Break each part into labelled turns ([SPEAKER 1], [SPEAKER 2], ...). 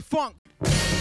[SPEAKER 1] the funk.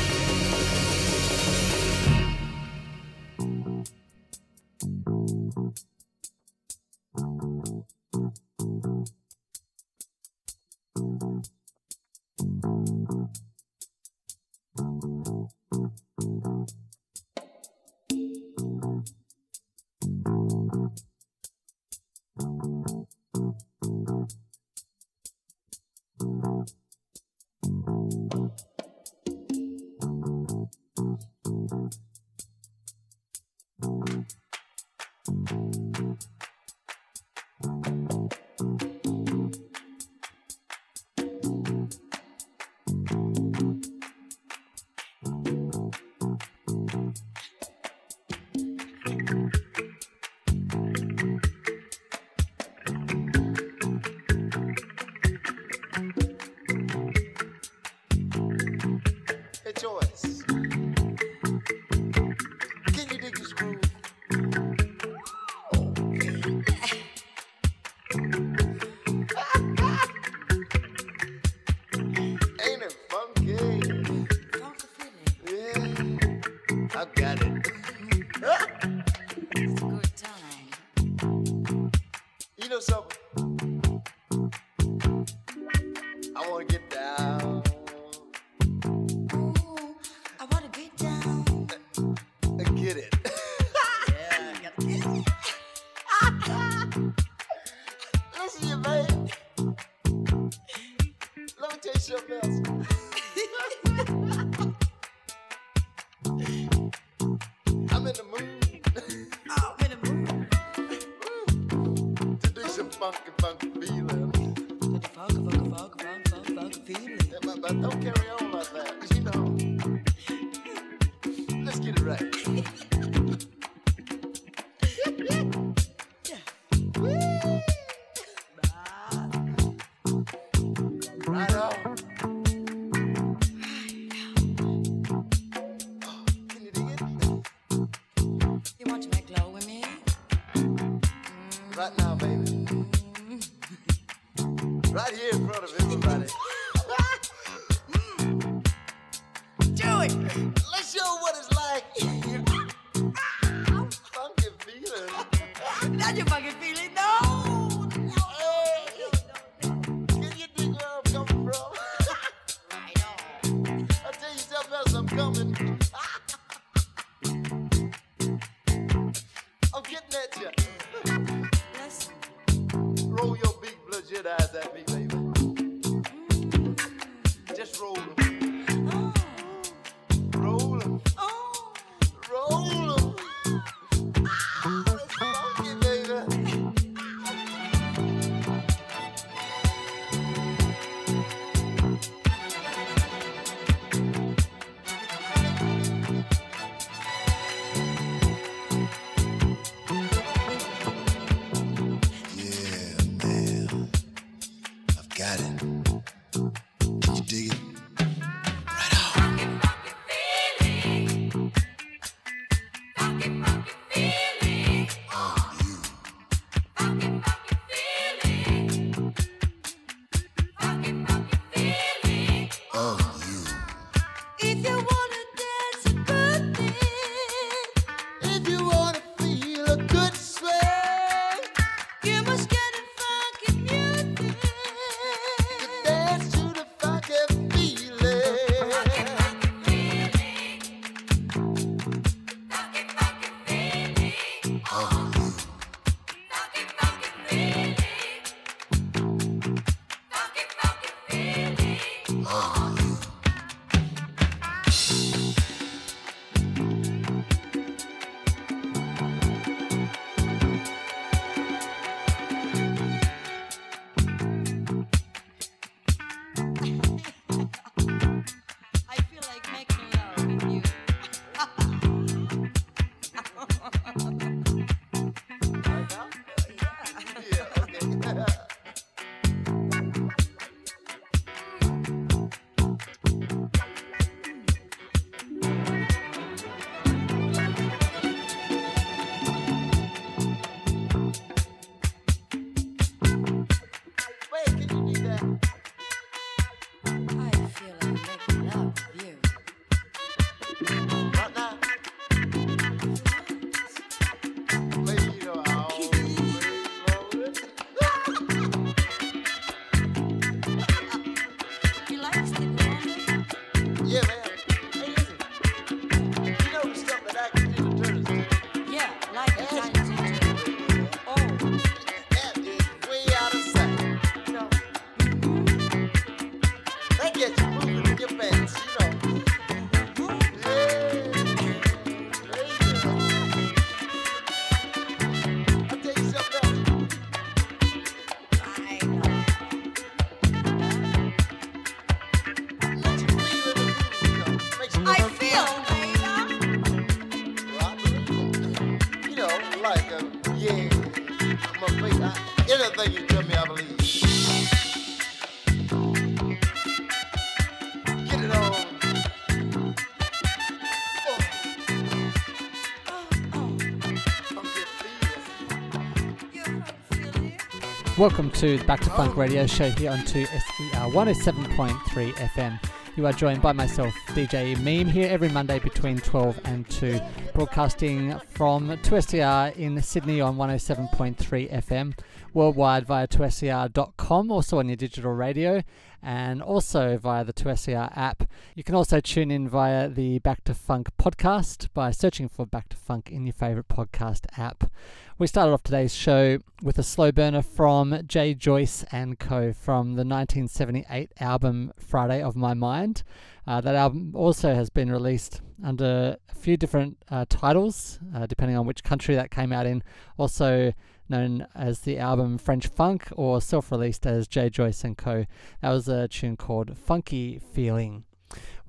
[SPEAKER 2] Welcome to the Back to Funk radio show here on 2SER 107.3 FM. You are joined by myself, DJ Meem, here every Monday between 12 and 2, broadcasting from 2SER in Sydney on 107.3 FM, worldwide via 2SER.com, also on your digital radio, and also via the 2SER app. You can also tune in via the Back to Funk podcast by searching for Back to Funk in your favourite podcast app. We started off today's show with a slow burner from Jay Joyce and Co. from the 1978 album Friday of My Mind. Uh, that album also has been released under a few different uh, titles, uh, depending on which country that came out in. Also known as the album French Funk or self released as Jay Joyce and Co. That was a tune called Funky Feeling.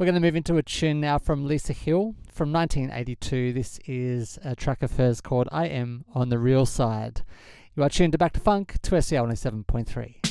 [SPEAKER 2] We're going to move into a tune now from Lisa Hill from 1982. This is a track of hers called I Am on the Real Side. You are tuned to Back to Funk 2SER 107.3.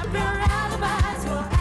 [SPEAKER 3] Wrap your alibis. Well,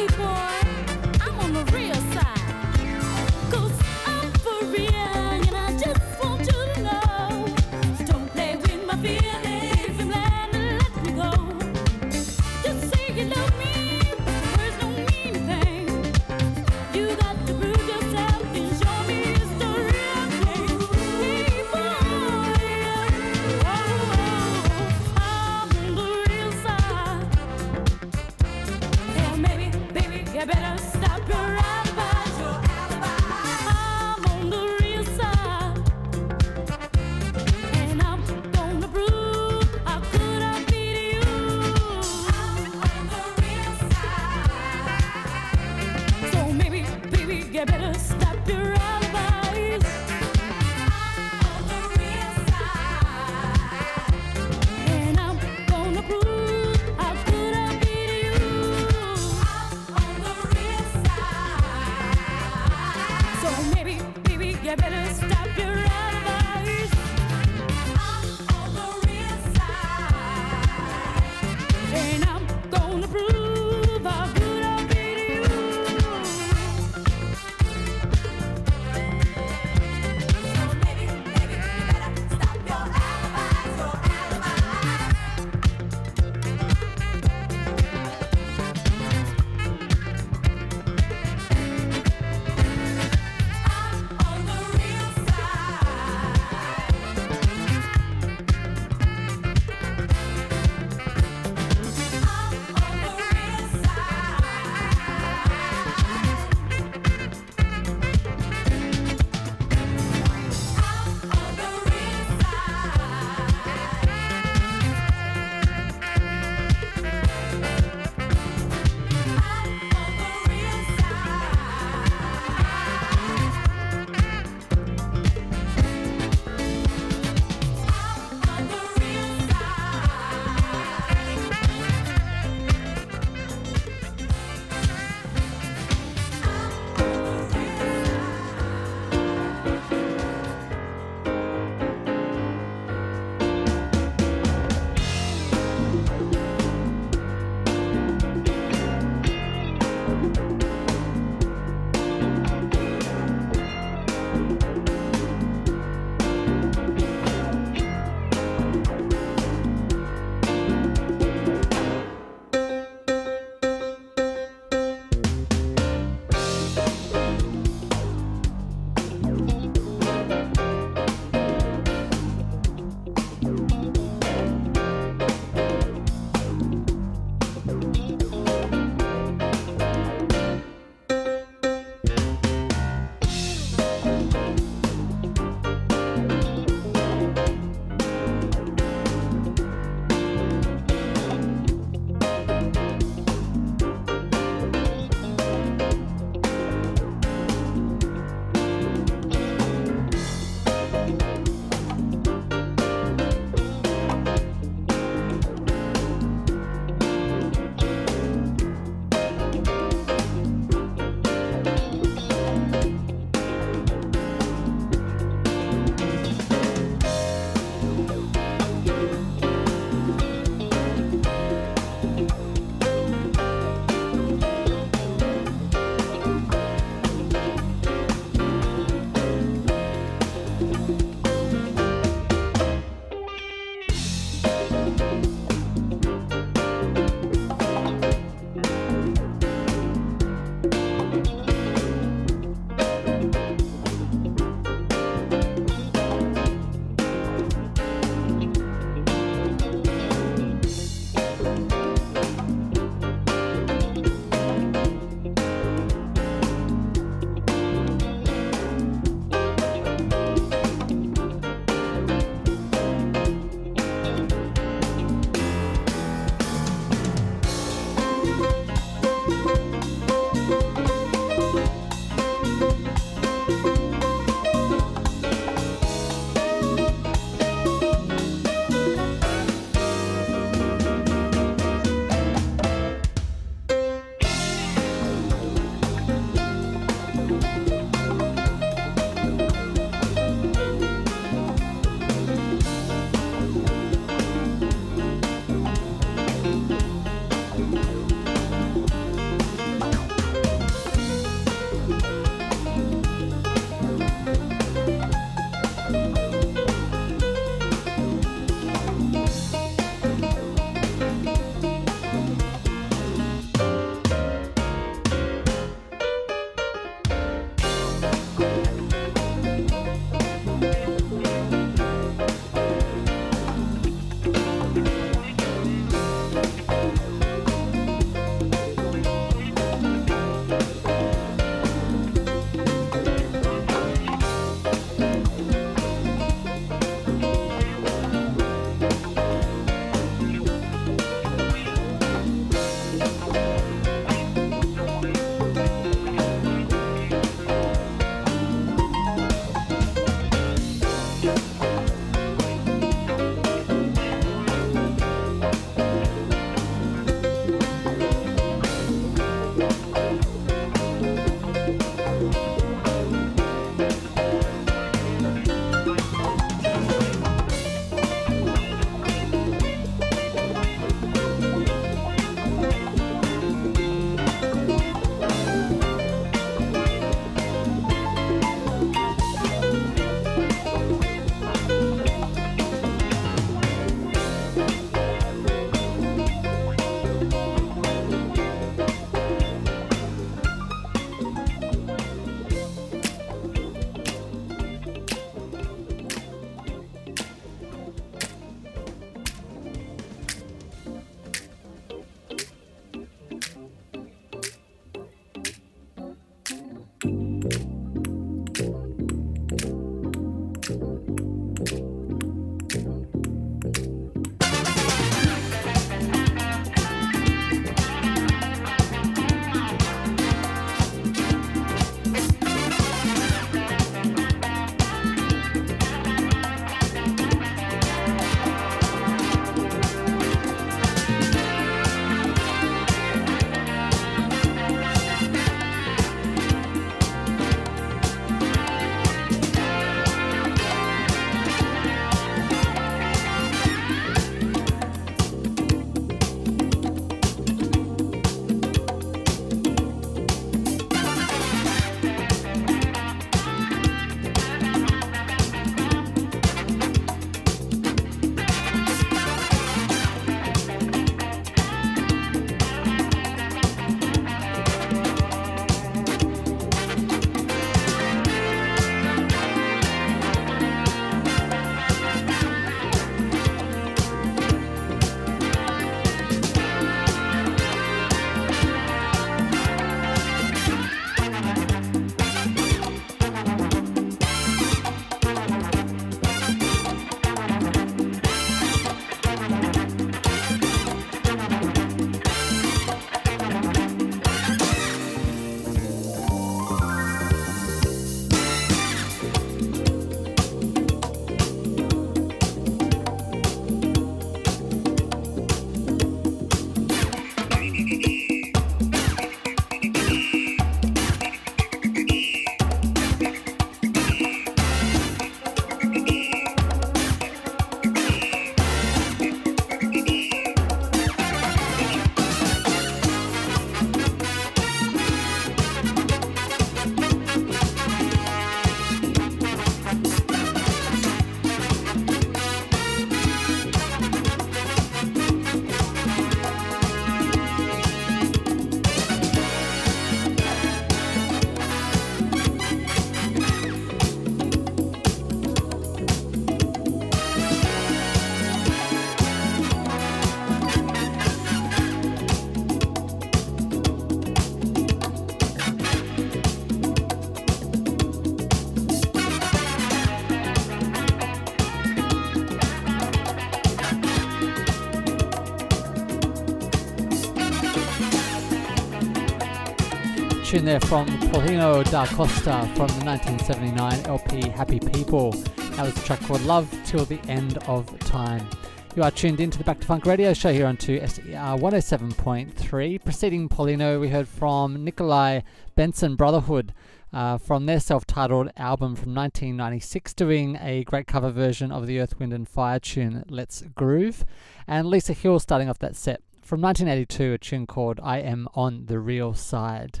[SPEAKER 2] tune there from Paulinho da Costa from the 1979 LP Happy People. That was a track called Love Till the End of Time. You are tuned into the Back to Funk radio show here on 2SER 107.3. Preceding Paulinho, we heard from Nikolai Benson Brotherhood uh, from their self titled album from 1996, doing a great cover version of the Earth, Wind and Fire tune Let's Groove. And Lisa Hill starting off that set from 1982, a tune called I Am on the Real Side.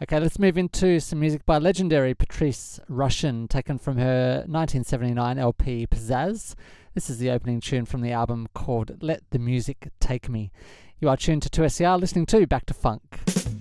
[SPEAKER 2] Okay, let's move into some music by legendary Patrice Rushen, taken from her 1979 LP Pizzazz. This is the opening tune from the album called Let the Music Take Me. You are tuned to 2SER listening to Back to Funk.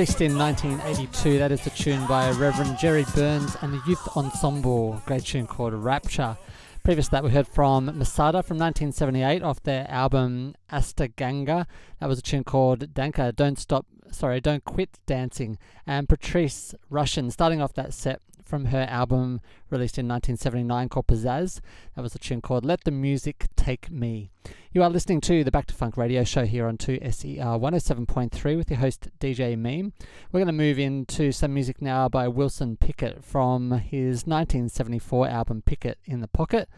[SPEAKER 2] Released in 1982, that is a tune by Reverend Jerry Burns and the Youth Ensemble. Great tune called Rapture. Previous to that, we heard from Masada from 1978 off their album Astaganga. That was a tune called Danka, Don't Stop, sorry, Don't Quit Dancing. And Patrice Rushen starting off that set from her album released in 1979 called Pizzazz. That was a tune called Let the Music Take Me. You are listening to the Back to Funk radio show here on 2SER 107.3 with your host DJ Meem. We're going to move into some music now by Wilson Pickett from his 1974 album Pickett in the Pocket.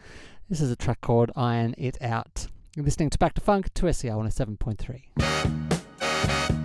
[SPEAKER 2] This is a track called Iron It Out. You're listening to Back to Funk 2SER 107.3.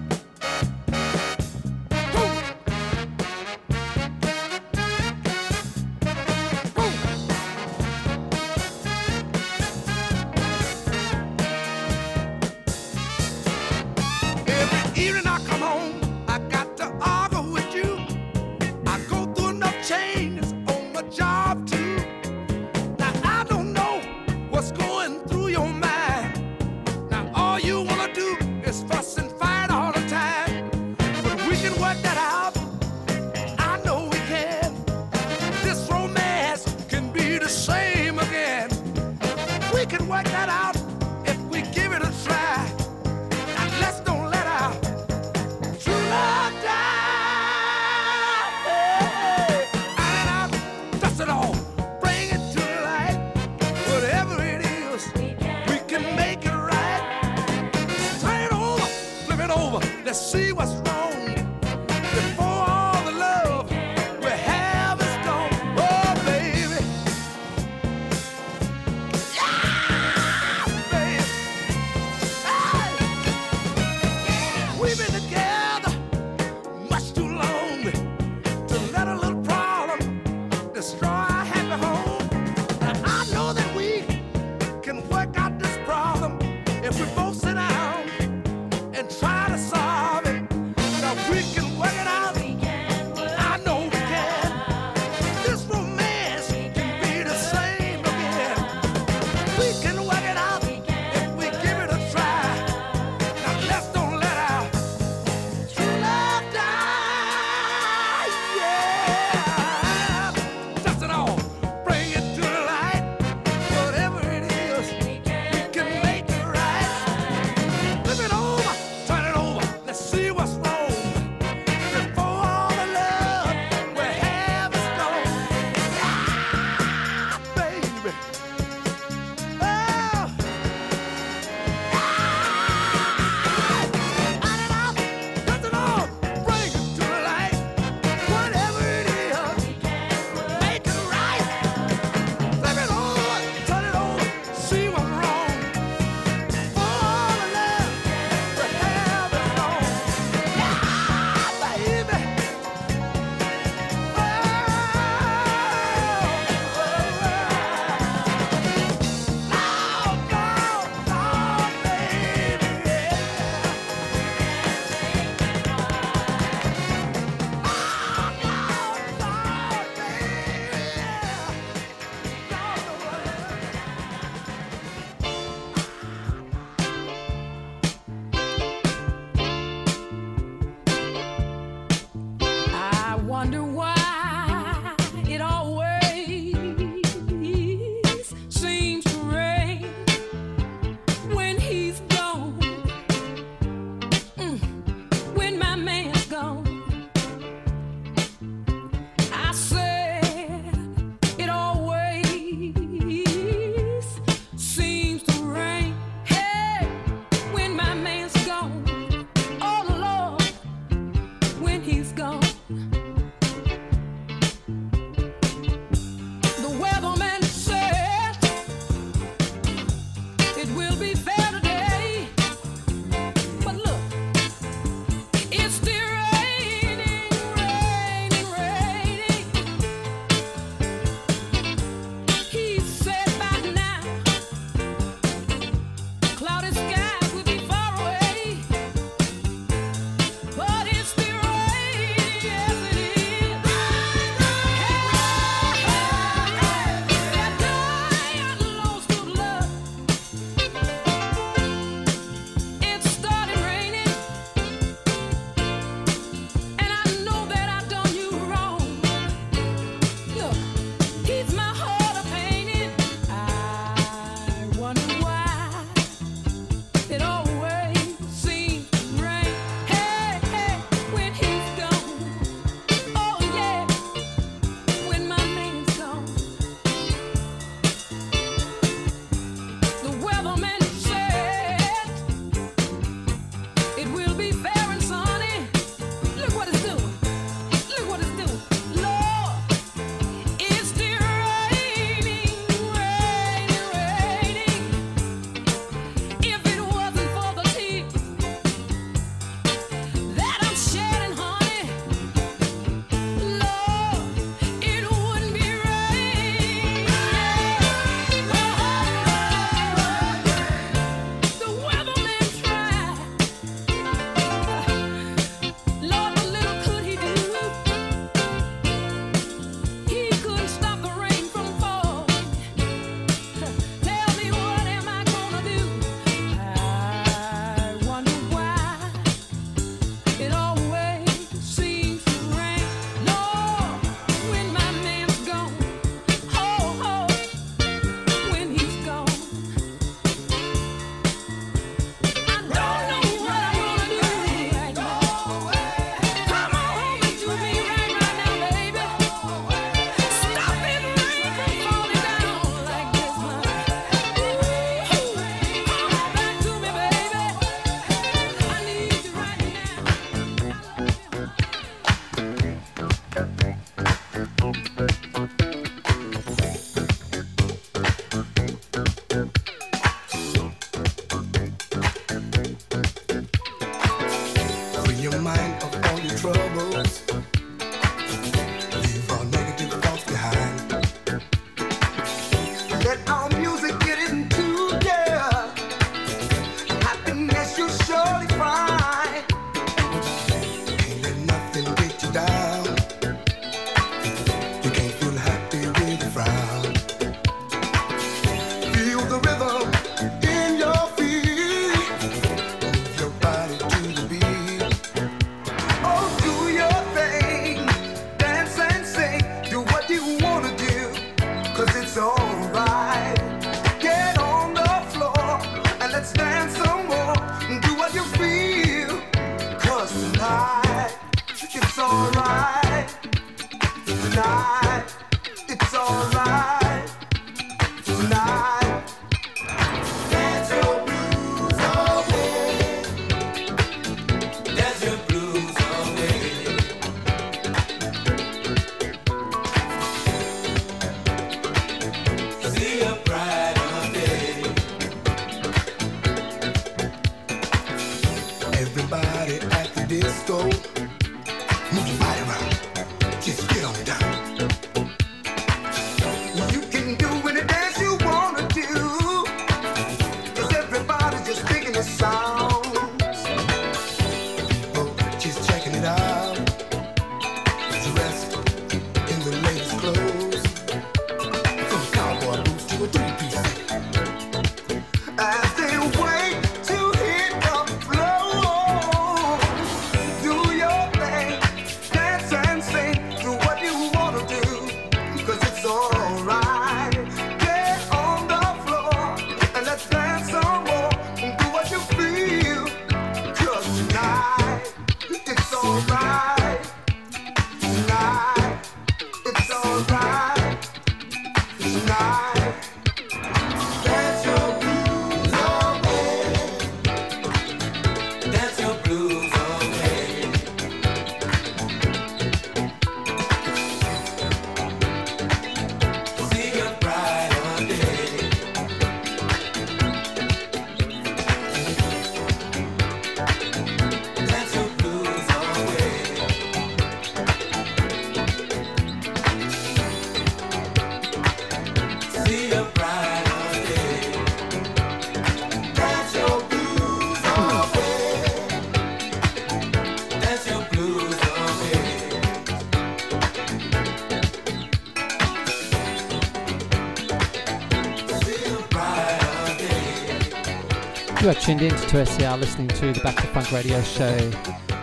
[SPEAKER 4] You
[SPEAKER 2] are tuned in to 2SER listening to the Back to Funk radio show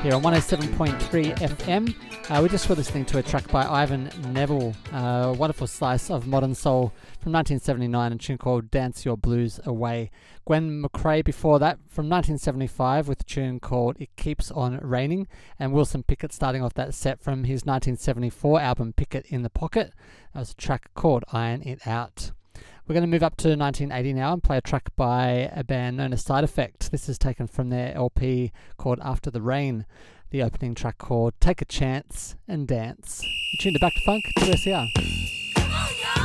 [SPEAKER 2] here on 107.3 FM. Uh, we just were listening to a track by Ivan Neville, uh, a wonderful slice of modern soul from 1979, a tune called Dance Your Blues Away. Gwen McCrae before that from 1975 with a tune called It Keeps On Raining, and Wilson Pickett starting off that set from his 1974 album Pickett in the Pocket. That was a track called Iron It Out. We're going to move up to 1980 now and play a track by a band known as Side Effect. This is taken from their LP called After the Rain, the opening track called Take a Chance and Dance. You tuned it back to funk to SER.
[SPEAKER 4] Oh,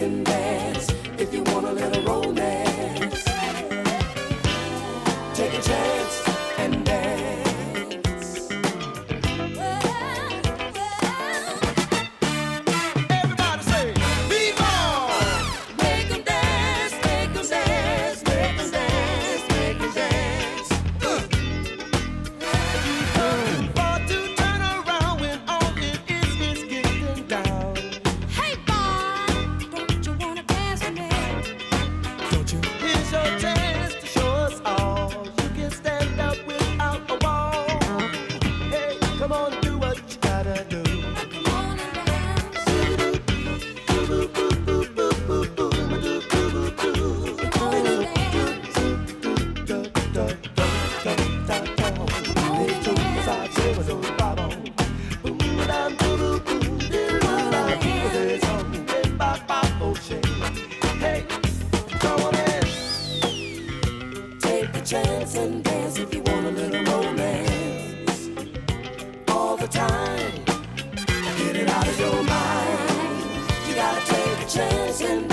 [SPEAKER 5] and dance. chance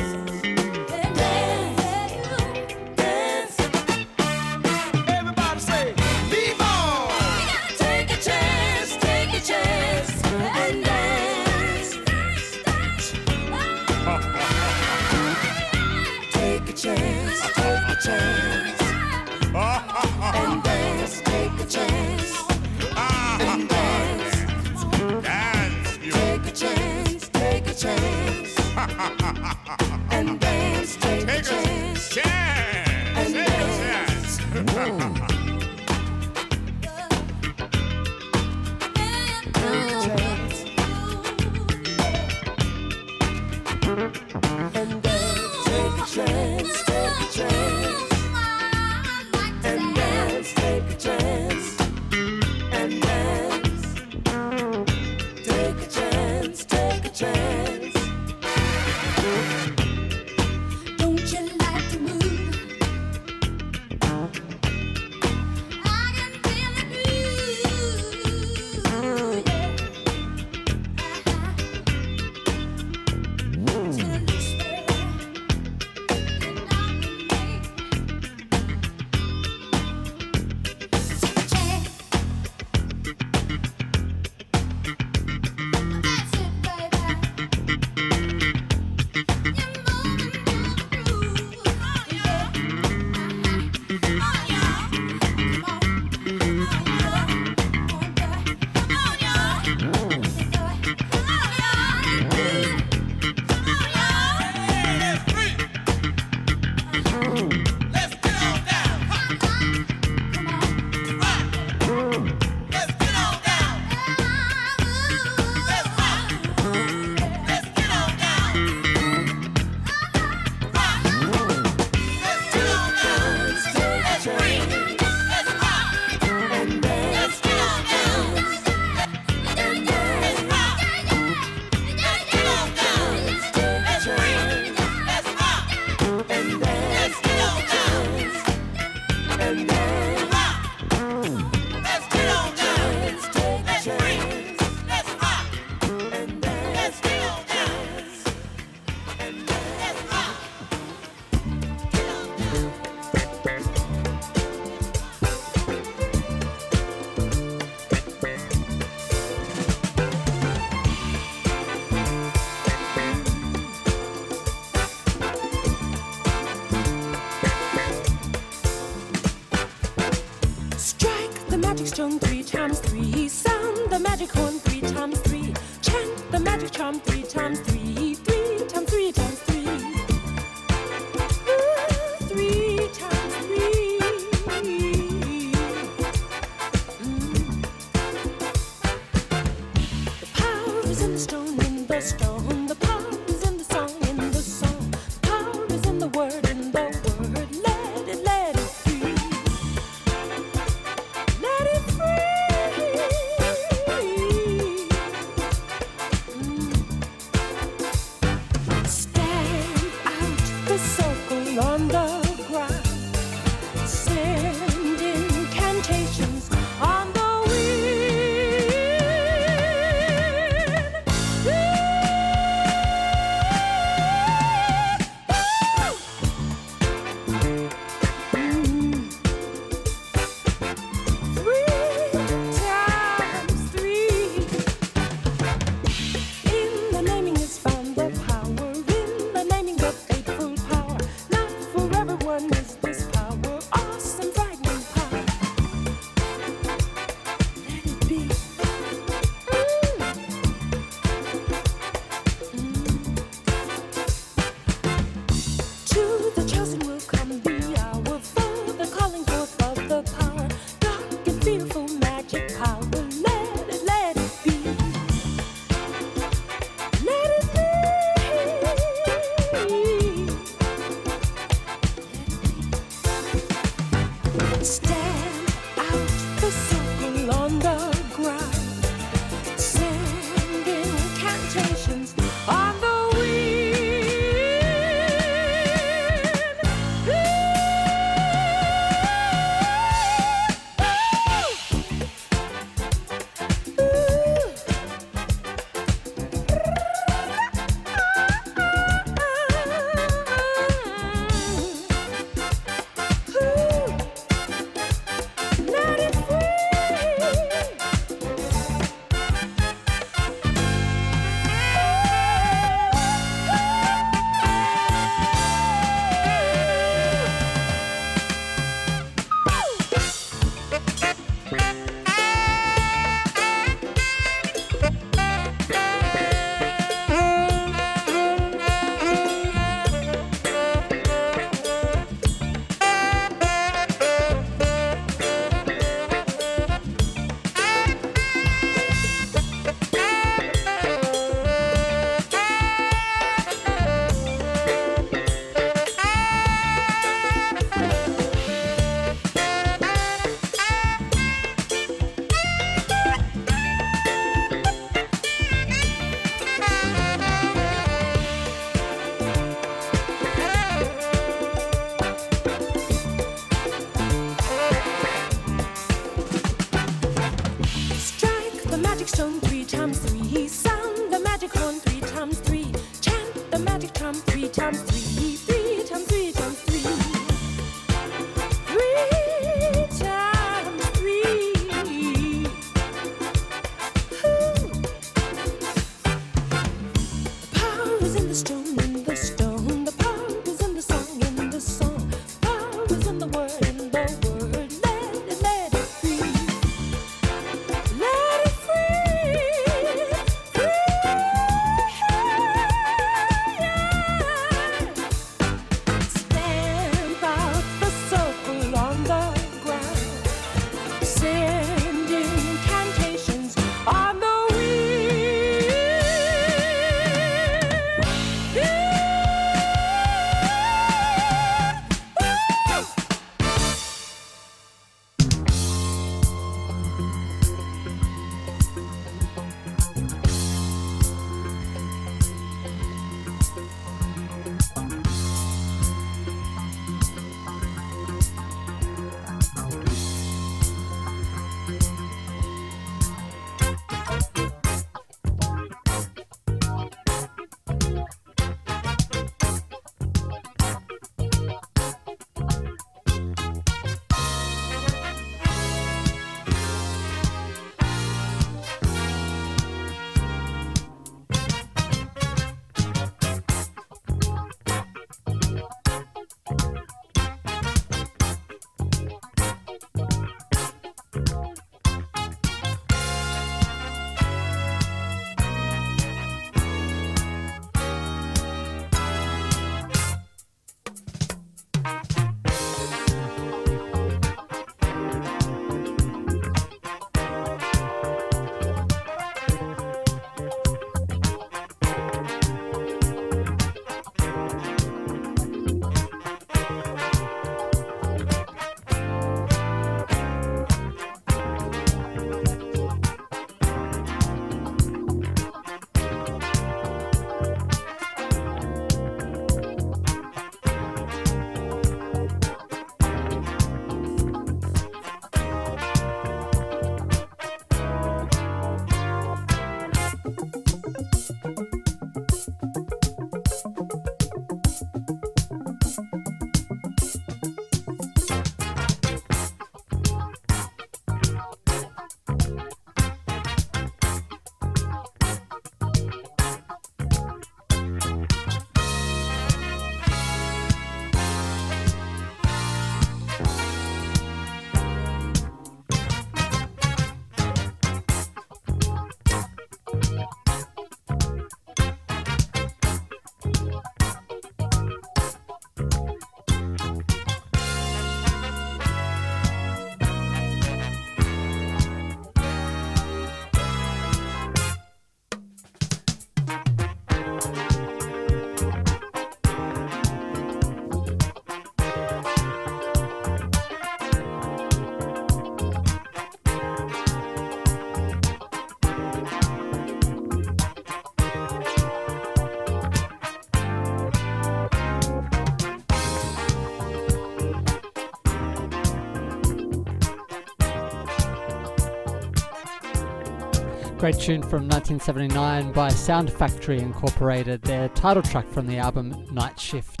[SPEAKER 2] Great tune from 1979 by Sound Factory Incorporated, their title track from the album Night Shift.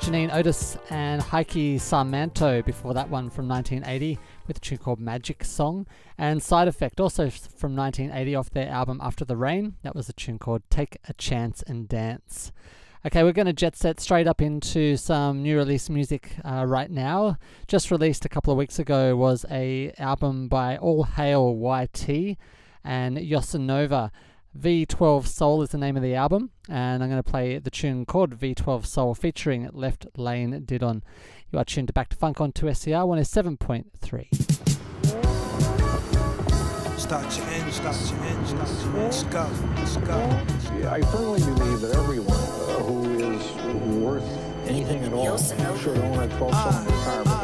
[SPEAKER 2] Janine Otis and Heikki Sarmanto before that one from 1980 with a tune called Magic Song. And Side Effect also from 1980 off their album After the Rain. That was a tune called Take a Chance and Dance. Okay, we're going to jet set straight up into some new release music uh, right now. Just released a couple of weeks ago was a album by All Hail YT and Yosanova. V12 Soul is the name of the album, and I'm going to play the tune called V12 Soul featuring Left Lane Didon. You are tuned to Back to Funk on 2SER 107.3.
[SPEAKER 6] Start your engine, start your engine, start your engine. Let's go, let's go.
[SPEAKER 7] Yeah, I firmly believe that everyone uh, who is worth anything at all should own a 12 cylinder car before they die.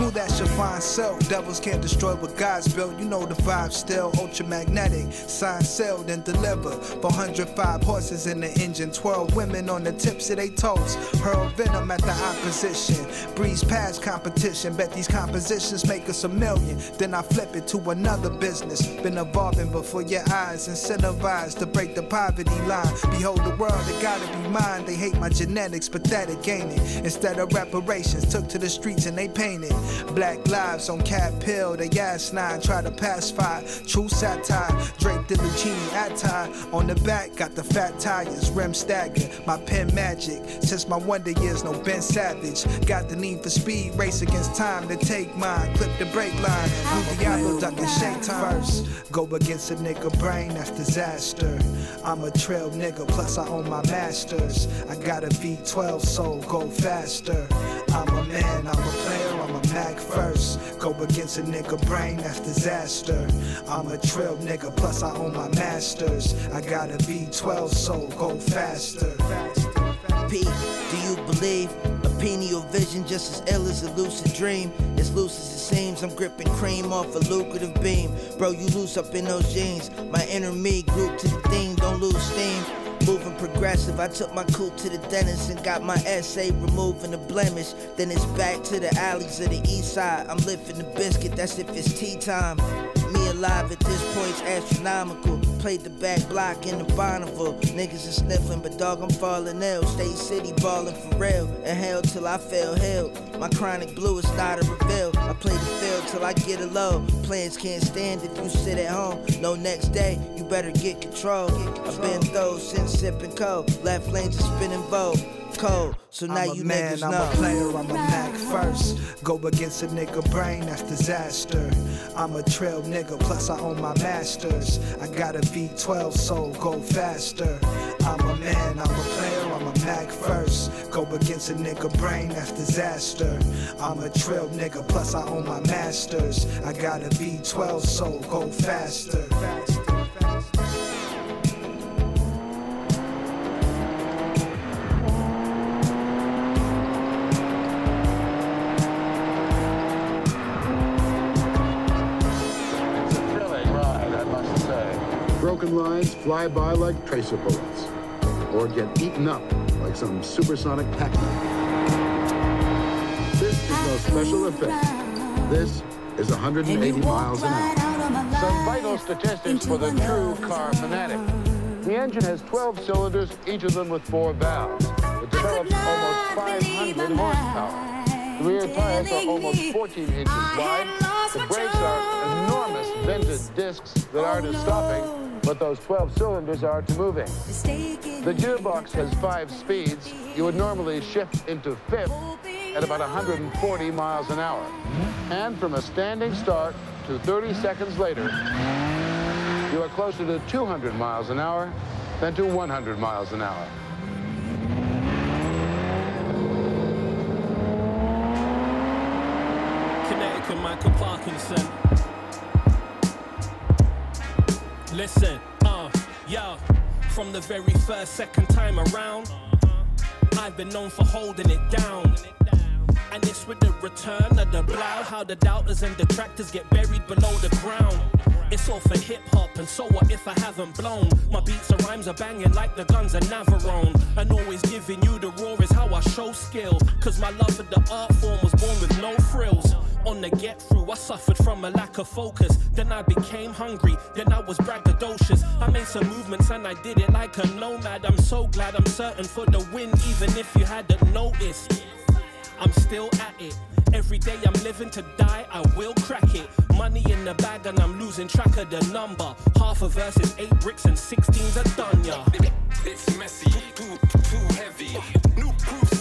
[SPEAKER 6] Smooth as your fine self. Devils can't destroy what God's built. You know the vibe still. Ultra magnetic. Sign sealed and delivered. 405 horses in the engine. 12 women on the tips of their toes. Hurl venom at the opposition. Breeze past competition. Bet these compositions make us a million. Then I flip it to another business. Been evolving before your eyes. Incentivized to break the poverty line. Behold the world, it gotta be mine. They hate my genetics, pathetic, ain't it? Instead of reparations, took to the streets and they painted. Black lives on Cat pill, they ass nine, try to pacify. True satire, draped the Lucchini attire. On the back, got the fat tires, rim stagger. My pen magic, since my wonder years, no Ben Savage. Got the need for speed, race against time to take mine. Clip the brake line, Blue Diablo ducking shake time. First, go against a nigga brain, that's disaster. I'm a trail nigga, plus I own my masters. I got a V12 so go faster. I'm a man, I'm a player, I'm a First. Go against a nigga brain, that's disaster. I'm a trail nigga, plus I own my masters. I got a V12 soul, go faster.
[SPEAKER 8] P, do you believe a pineal vision just as ill as a lucid dream? As loose as it seems, I'm gripping cream off a lucrative beam. Bro, you loose up in those jeans. My inner me group to the theme, don't lose steam. Moving progressive, I took my coupe to the dentist and got my essay removing the blemish. Then it's back to the alleys of the east side. I'm lifting the biscuit, that's if it's tea time. Me alive at this point's astronomical. Played the back block in the Bonneville. Niggas are sniffing, but dog, I'm falling ill. State City ballin' for real. And hell till I fell hell. My chronic blue is not a reveal. I play the field till I get a low. Plans can't stand if you sit at home. No next day, you better get control. I've been those since sipping cold. Left lanes are spinning vogue. Cold, so now
[SPEAKER 6] I'm a
[SPEAKER 8] you
[SPEAKER 6] man,
[SPEAKER 8] niggas
[SPEAKER 6] I'm
[SPEAKER 8] know.
[SPEAKER 6] a player, I'm a Mac first. Go against a nigga brain, that's disaster. I'm a trail nigga, plus I own my masters. I got a V12 so go faster. I'm a man, I'm a player, I'm a Mac first. Go against a nigga brain, that's disaster. I'm a trail nigga, plus I own my masters. I got a V12 so go faster. faster, faster.
[SPEAKER 7] Broken lines fly by like tracer bullets, or get eaten up like some supersonic Pac-Man. This is no special effect. This is 180 miles an hour. Some vital statistics for the true car fanatic. The engine has 12 cylinders, each of them with four valves. It develops almost 500 horsepower. The rear tires are almost 14 inches wide. The brakes are enormous vented discs that are to stopping, but those 12 cylinders are to moving. The gearbox has five speeds. You would normally shift into fifth at about 140 miles an hour. And from a standing start to 30 seconds later, you are closer to 200 miles an hour than to 100 miles an hour.
[SPEAKER 9] Connecticut, Michael Parkinson. Listen, uh, yo, from the very first, second time around, I've been known for holding it down. And it's with the return of the blow, how the doubters and detractors get buried below the ground. It's all for hip hop, and so what if I haven't blown? My beats and rhymes are banging like the guns of Navarone. And always giving you the raw is how I show skill. Cause my love for the art form was born with no frills. On the get through. I suffered from a lack of focus. Then I became hungry. Then I was braggadocious. I made some movements and I did it like a nomad. I'm so glad I'm certain for the win, even if you hadn't noticed. I'm still at it. Every day I'm living to die, I will crack it. Money in the bag and I'm losing track of the number. Half a verse is eight bricks and 16's a done ya.
[SPEAKER 10] It's messy, too, too heavy. New proof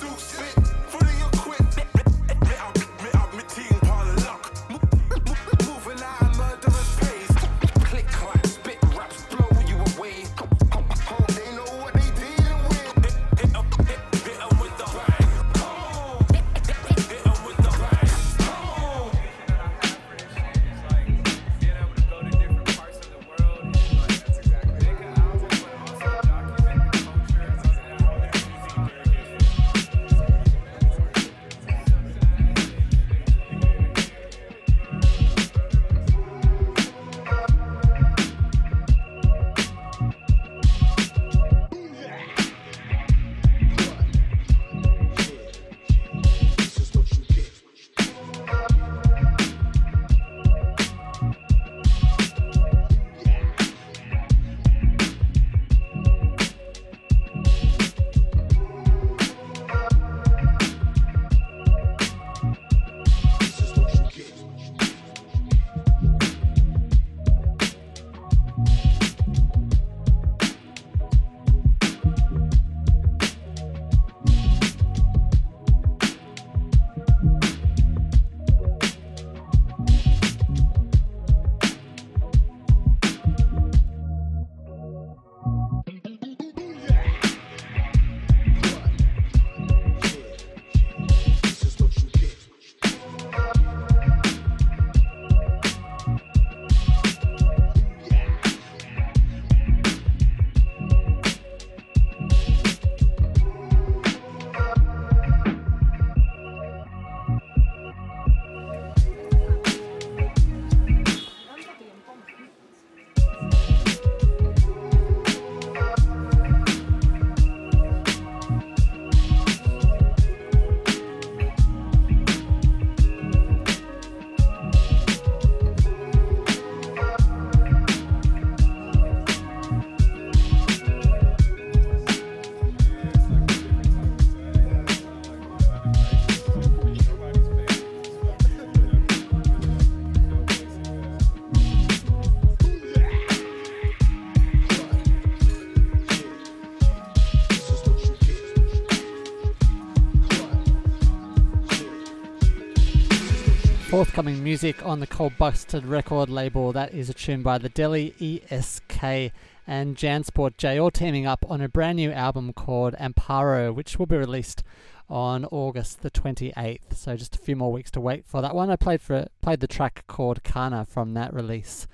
[SPEAKER 2] Music on the Cold Busted record label. That is a tune by the Delhi ESK and Jansport J, all teaming up on a brand new album called Amparo, which will be released on August the 28th. So just a few more weeks to wait for that one. I played for played the track called Kana from that release.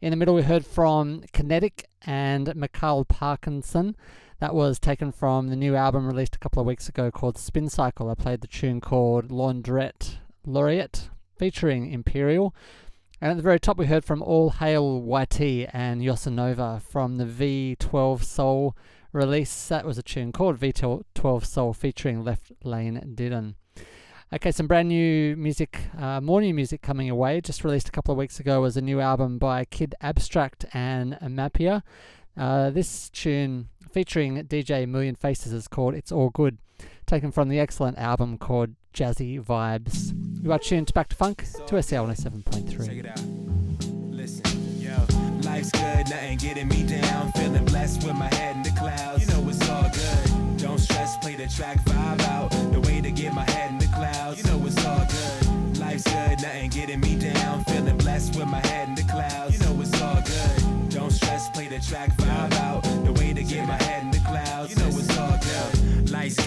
[SPEAKER 2] In the middle, we heard from Kinetic and Mikhail Parkinson. That was taken from the new album released a couple of weeks ago called Spin Cycle. I played the tune called Laundrette Laureate featuring Imperial. And at the very top, we heard from All Hail YT and Yosanova from the V12 Soul release. That was a tune called V12 Soul featuring Left Lane Didon. Okay, some brand new music, uh, more new music coming away. Just released a couple of weeks ago was a new album by Kid Abstract and Mapia. Uh, this tune featuring DJ Million Faces is called It's All Good, taken from the excellent album called Jazzy Vibes. You are tuned Back to Funk 2SER 107.3.
[SPEAKER 11] Listen, yo, life's good, nothing getting me down. Feeling blessed with my head in the clouds. You know it's all good. Don't stress, play the track vibe out. The way to get my head in the clouds. You know it's all good. Life's good, nothing getting me down. Feeling blessed with my head in the clouds. You know it's all good. Don't stress, play the track vibe out.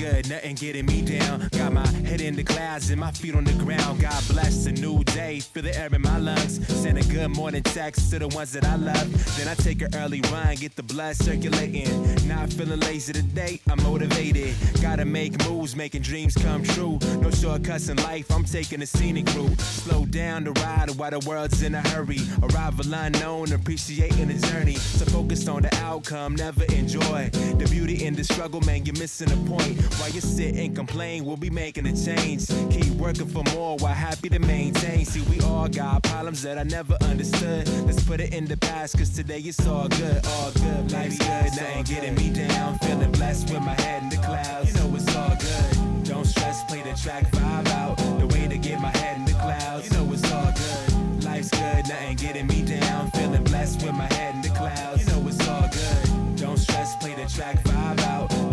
[SPEAKER 11] Good. Nothing getting me down. Got my head in the clouds and my feet on the ground. God bless a new day, feel the air in my lungs. Send a good morning text to the ones that I love. Then I take an early run, get the blood circulating. Not feeling lazy today, I'm motivated. Gotta make moves, making dreams come true. No shortcuts in life, I'm taking a scenic route. Slow down the ride while the world's in a hurry. Arrival unknown, appreciating the journey. So focus on the outcome, never enjoy the beauty in the struggle, man. You're missing the point. While you sit and complain, we'll be making a change. Keep working for more while happy to maintain. See, we all got problems that I never understood. Let's put it in the past, cause today it's all good, all good. Life's good, nothing getting me down. Feeling blessed with my head in the clouds. You know it's all good. Don't stress, play the track vibe out. The way to get my head in the clouds. You know it's all good. Life's good, nothing getting me down. Feeling blessed with my head in the clouds. You know it's all good. Don't stress, play the track vibe out.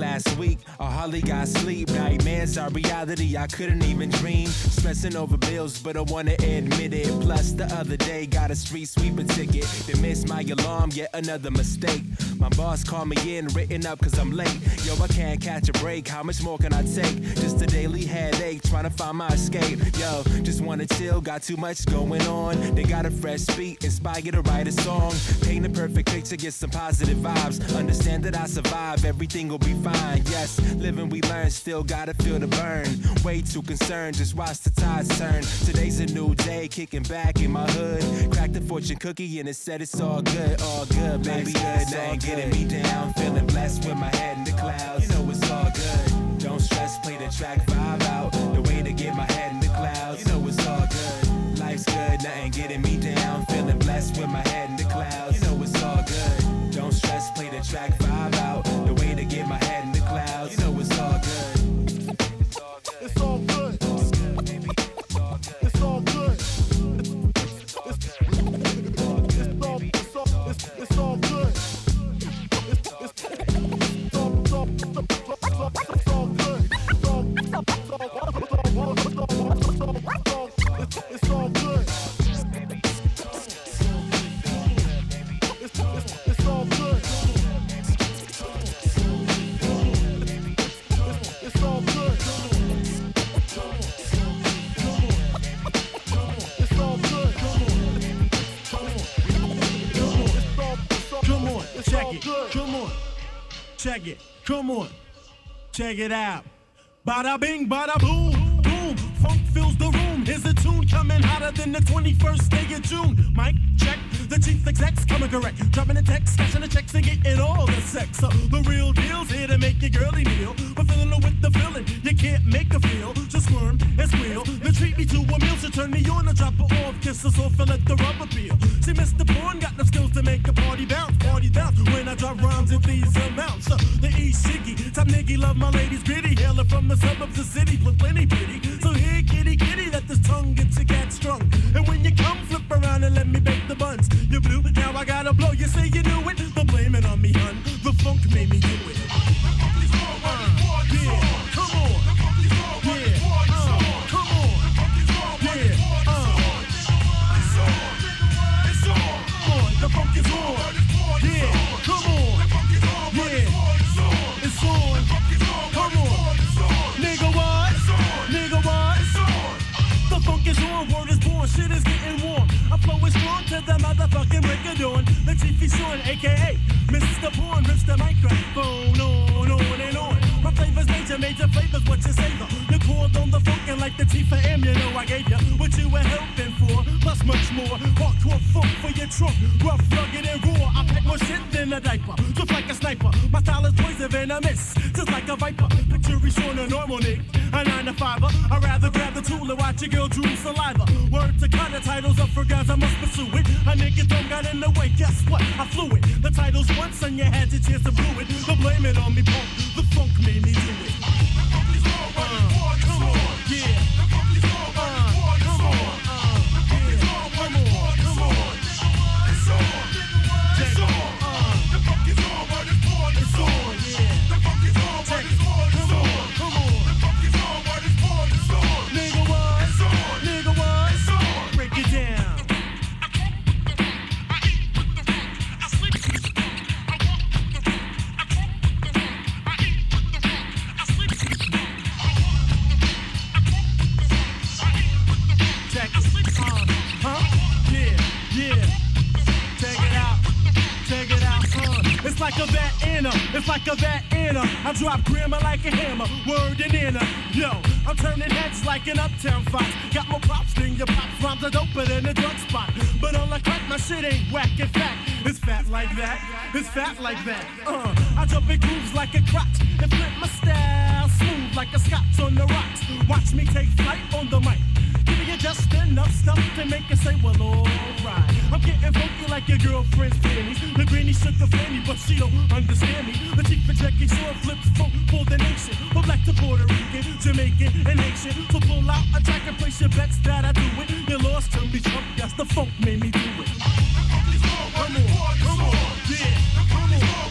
[SPEAKER 11] Last week I hardly got sleep. Nightmares are reality I couldn't even dream. Stressing over bills, but I wanna admit it. Plus the other day got a street sweeper ticket. They missed my alarm, yet another mistake. My boss called me in, written up cause I'm late. Yo, I can't catch a break. How much more can I take? Just a daily headache, trying to find my escape. Yo, just wanna chill, got too much going on. They got a fresh beat, inspired to write a song. Paint a perfect picture, get some positive vibes. Understand that I survive, everything will be fine. Yes, living we learn, still gotta feel the burn. Way too concerned, just watch the tides turn. Today's a new day, kicking back in my hood. Cracked a fortune cookie and it said it's all good, all good, baby. Good, nothing getting me down. Feeling blessed with my head in the clouds. You know it's all good. Don't stress, play the track vibe out. The way to get my head in the clouds. You know it's all good. Life's good, nothing getting me down. Feeling blessed with my head in the clouds. You know it's all good. Don't stress, play the track
[SPEAKER 12] Come on, check it out. Bada bing, bada boom, boom. Funk fills the room. Here's a tune coming hotter than the 21st day of June. Mike, check. The chief exec's coming correct. Dropping the text, cashing the checks, and getting all the sex. So the real deal's here to make your kneel. But filling her with the feeling you can't make her feel. Just squirm and squeal. Then treat me to a meal. So turn me on and drop her off. Kiss us off and let the rubber peel. See, Mr. Porn got the skills to make a party bounce. Party bounce when I drop rhymes in these amounts. Uh, the East Shiggy, top niggy, love my ladies gritty. Hailing from the suburbs of city, plenty pretty. So here, kitty, kitty, let this tongue get to cat strung. Shit is getting warm. I flow is strong to the motherfucking break of dawn. The chief is on, aka Mr. Porn, rips the microphone on, on and on. My flavors major, major flavors, what you savor. The chord on the funkin' like the for M, you know I gave you what you were helping for, plus much more. Hardcore funk for your trunk, rough, rugged, and raw. I pack more shit than a diaper, just like a sniper. My style is poison venomous, just like a viper. Picture on a normal nigga, a nine to fiver. I'd rather and watch your girl drool saliva. Word to kind of titles up for guys, I must pursue it. A nigga don't got in the way, guess what? I flew it. The titles once and you had your chance to blew it. But blame it on me, punk. The funk made me do it. Hammer. Word and inner. Yo, I'm turning heads like an uptown fox. Got more props than your pops. Rhymes are doper than a drug spot. But unlike crack, my shit ain't whack. In fact, it's fat like that. It's fat like that. Uh, I jump in grooves like a crotch and flip my style smooth like a scotch on the rocks. Watch me take flight on the mic. Just enough stuff to make you say, well, alright. I'm getting funky like your girlfriend's panties. The granny shook the fanny, but she don't understand me. The chief executive sword flips for, for the nation. From black to Puerto Rican, Jamaican, and Haitian. So pull out, attack, and place your bets that I do it. You lost to me, Trump, yes, the funk made me do it. Come on, come on, yeah. Come on,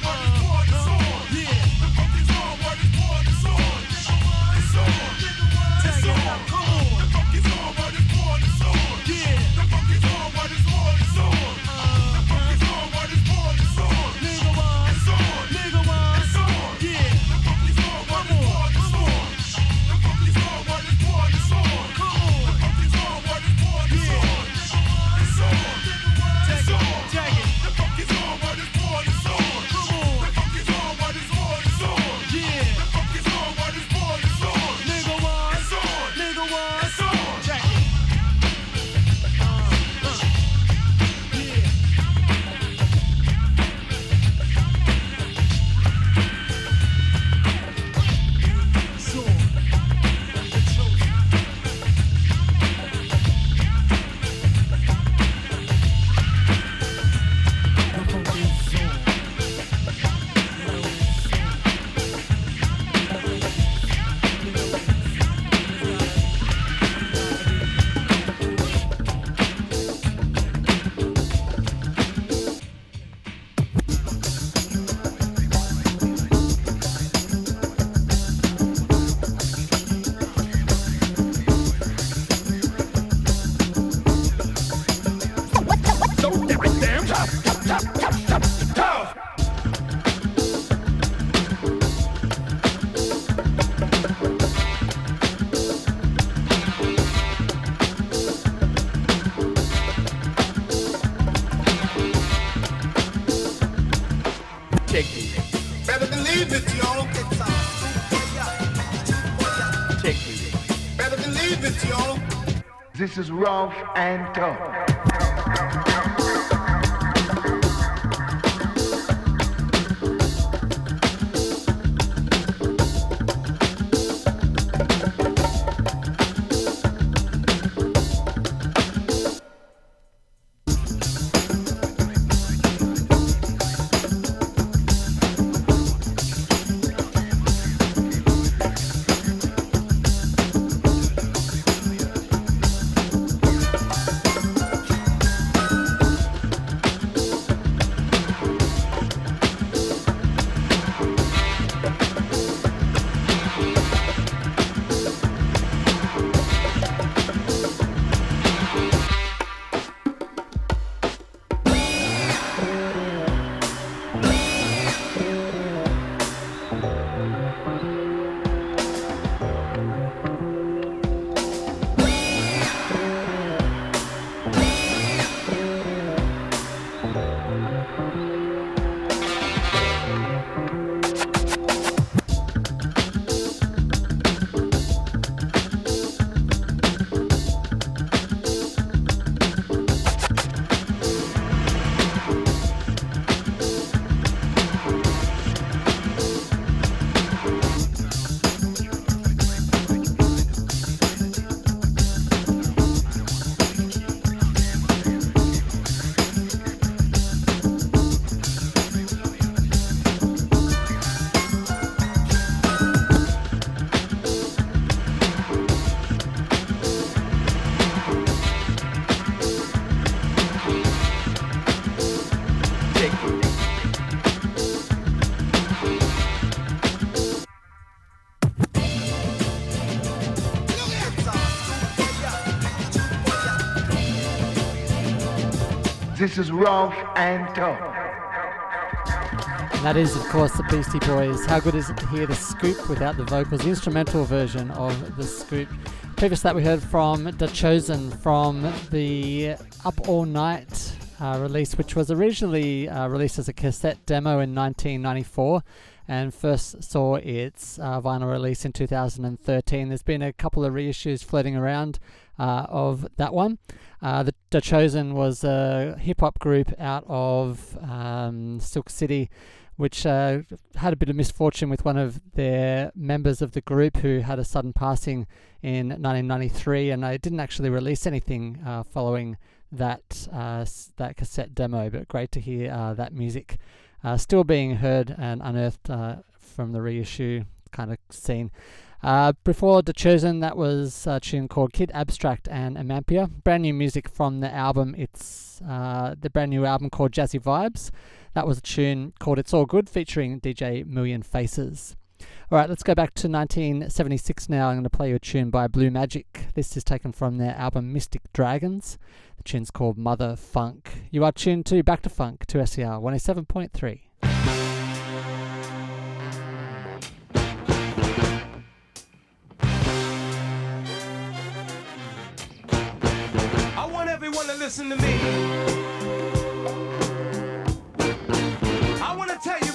[SPEAKER 13] is rough and tough. Is and.
[SPEAKER 2] And that is, of course, the Beastie Boys. How good is it to hear the scoop without the vocals? The instrumental version of the scoop. Previous that, we heard from The Chosen from the Up All Night uh, release, which was originally uh, released as a cassette demo in 1994. and first saw its uh, vinyl release in 2013. There's been a couple of reissues floating around uh, of that one. Uh, the, the Chosen was a hip hop group out of um, Silk City, which uh, had a bit of misfortune with one of their members of the group who had a sudden passing in 1993, and they didn't actually release anything uh, following that uh, that cassette demo. But great to hear uh, that music uh, still being heard and unearthed uh, from the reissue kind of scene. Uh, before The Chosen, that was a tune called Kid Abstract and Amampia. Brand new music from the album. It's uh, the brand new album called Jazzy Vibes. That was a tune called It's All Good featuring DJ Million Faces. All right, let's go back to 1976 now. I'm going to play you a tune by Blue Magic. This is taken from their album Mystic Dragons. The tune's called Mother Funk. You are tuned to Back to Funk 2SER 107.3.
[SPEAKER 4] everyone to listen to me. I want to tell you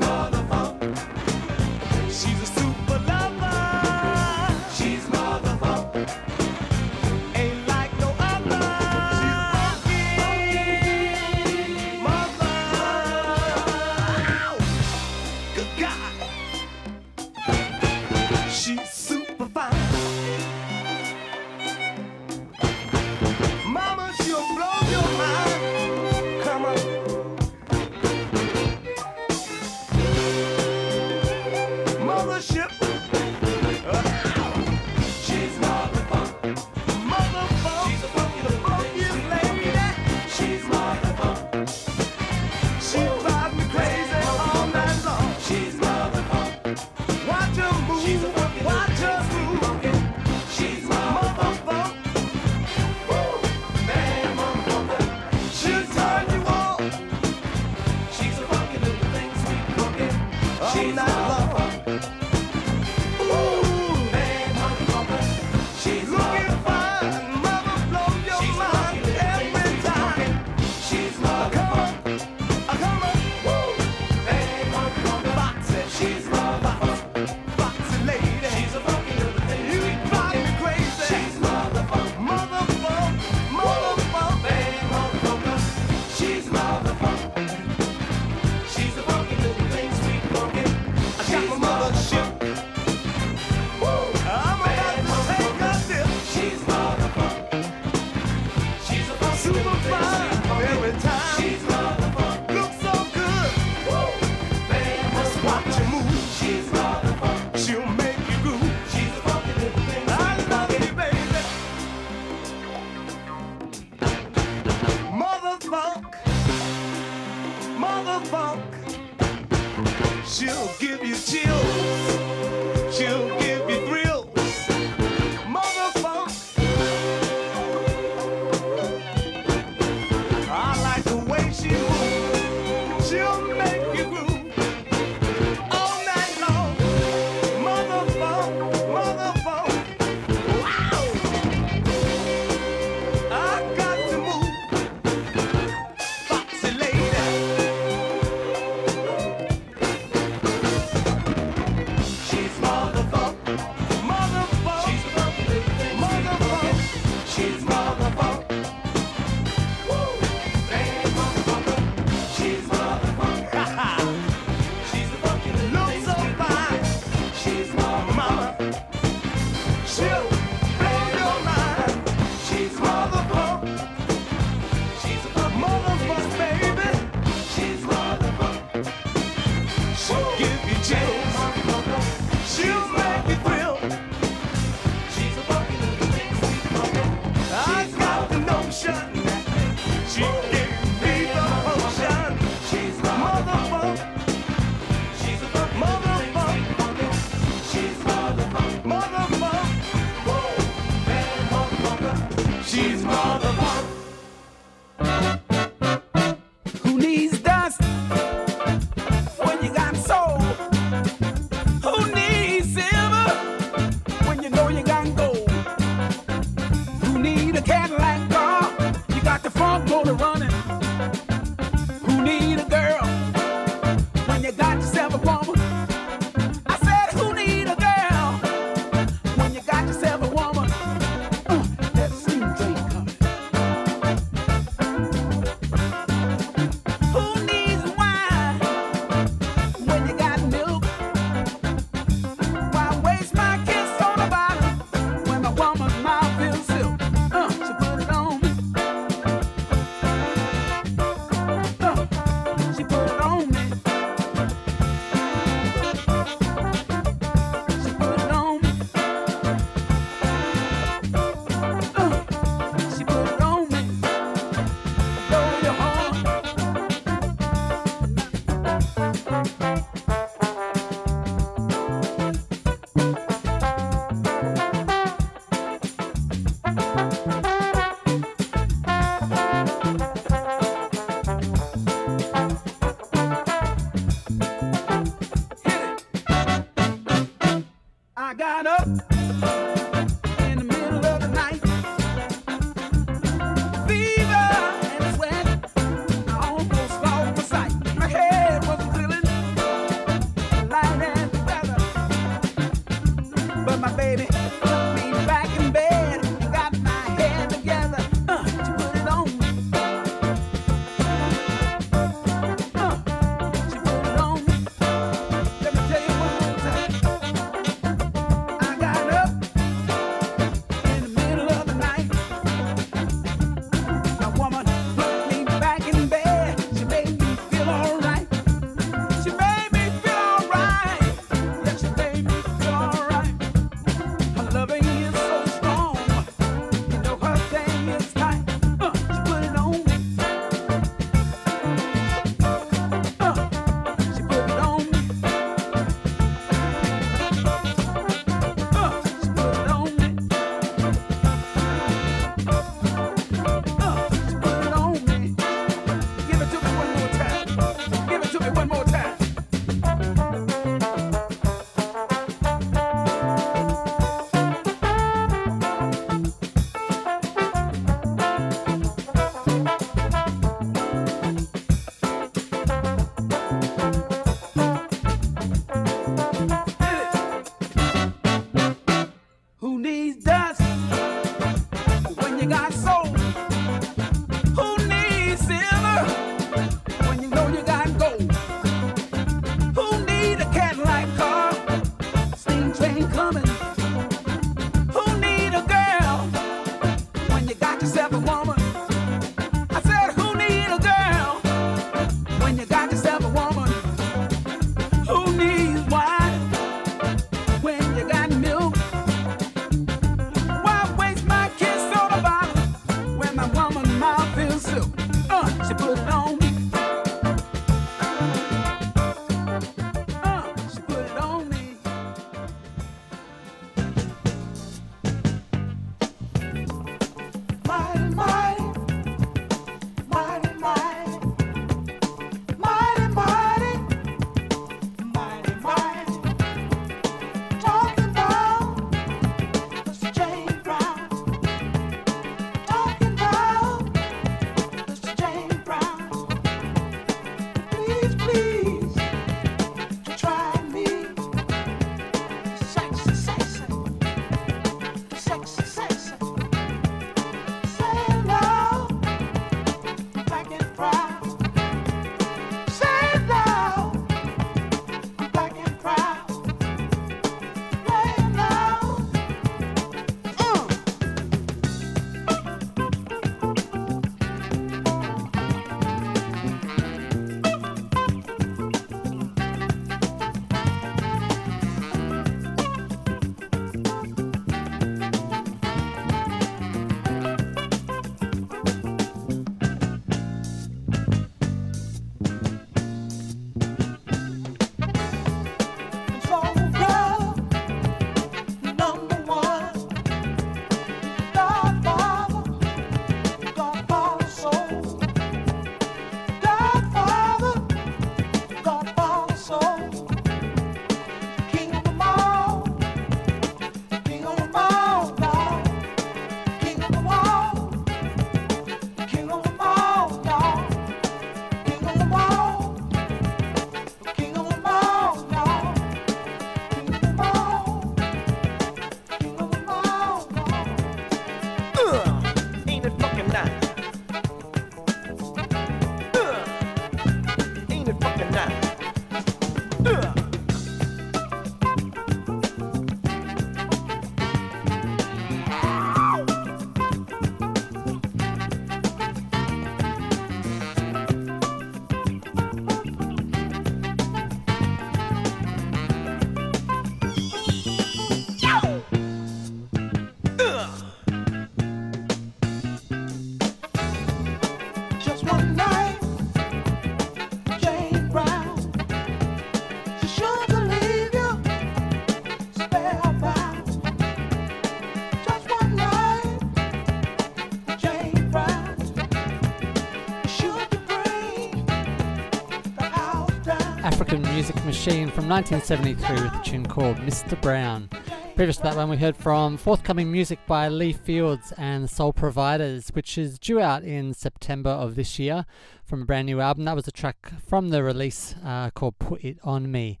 [SPEAKER 2] Machine from 1973 with a tune called Mr. Brown. Previous to that one, we heard from forthcoming music by Lee Fields and Soul Providers, which is due out in September of this year from a brand new album. That was a track from the release uh, called Put It On Me.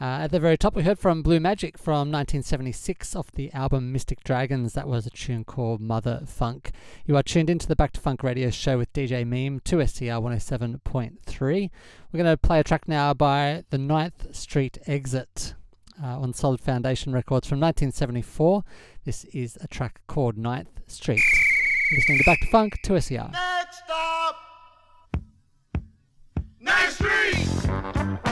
[SPEAKER 2] Uh, at the very top, we heard from Blue Magic from 1976 off the album Mystic Dragons. That was a tune called Mother Funk. You are tuned into the Back to Funk radio show with DJ Meem to SCR 107.3. We're going to play a track now by the Ninth Street Exit uh, on Solid Foundation Records from 1974. This is a track called Ninth Street. You're listening to Back to Funk 2SER.
[SPEAKER 4] Next stop. Ninth Street.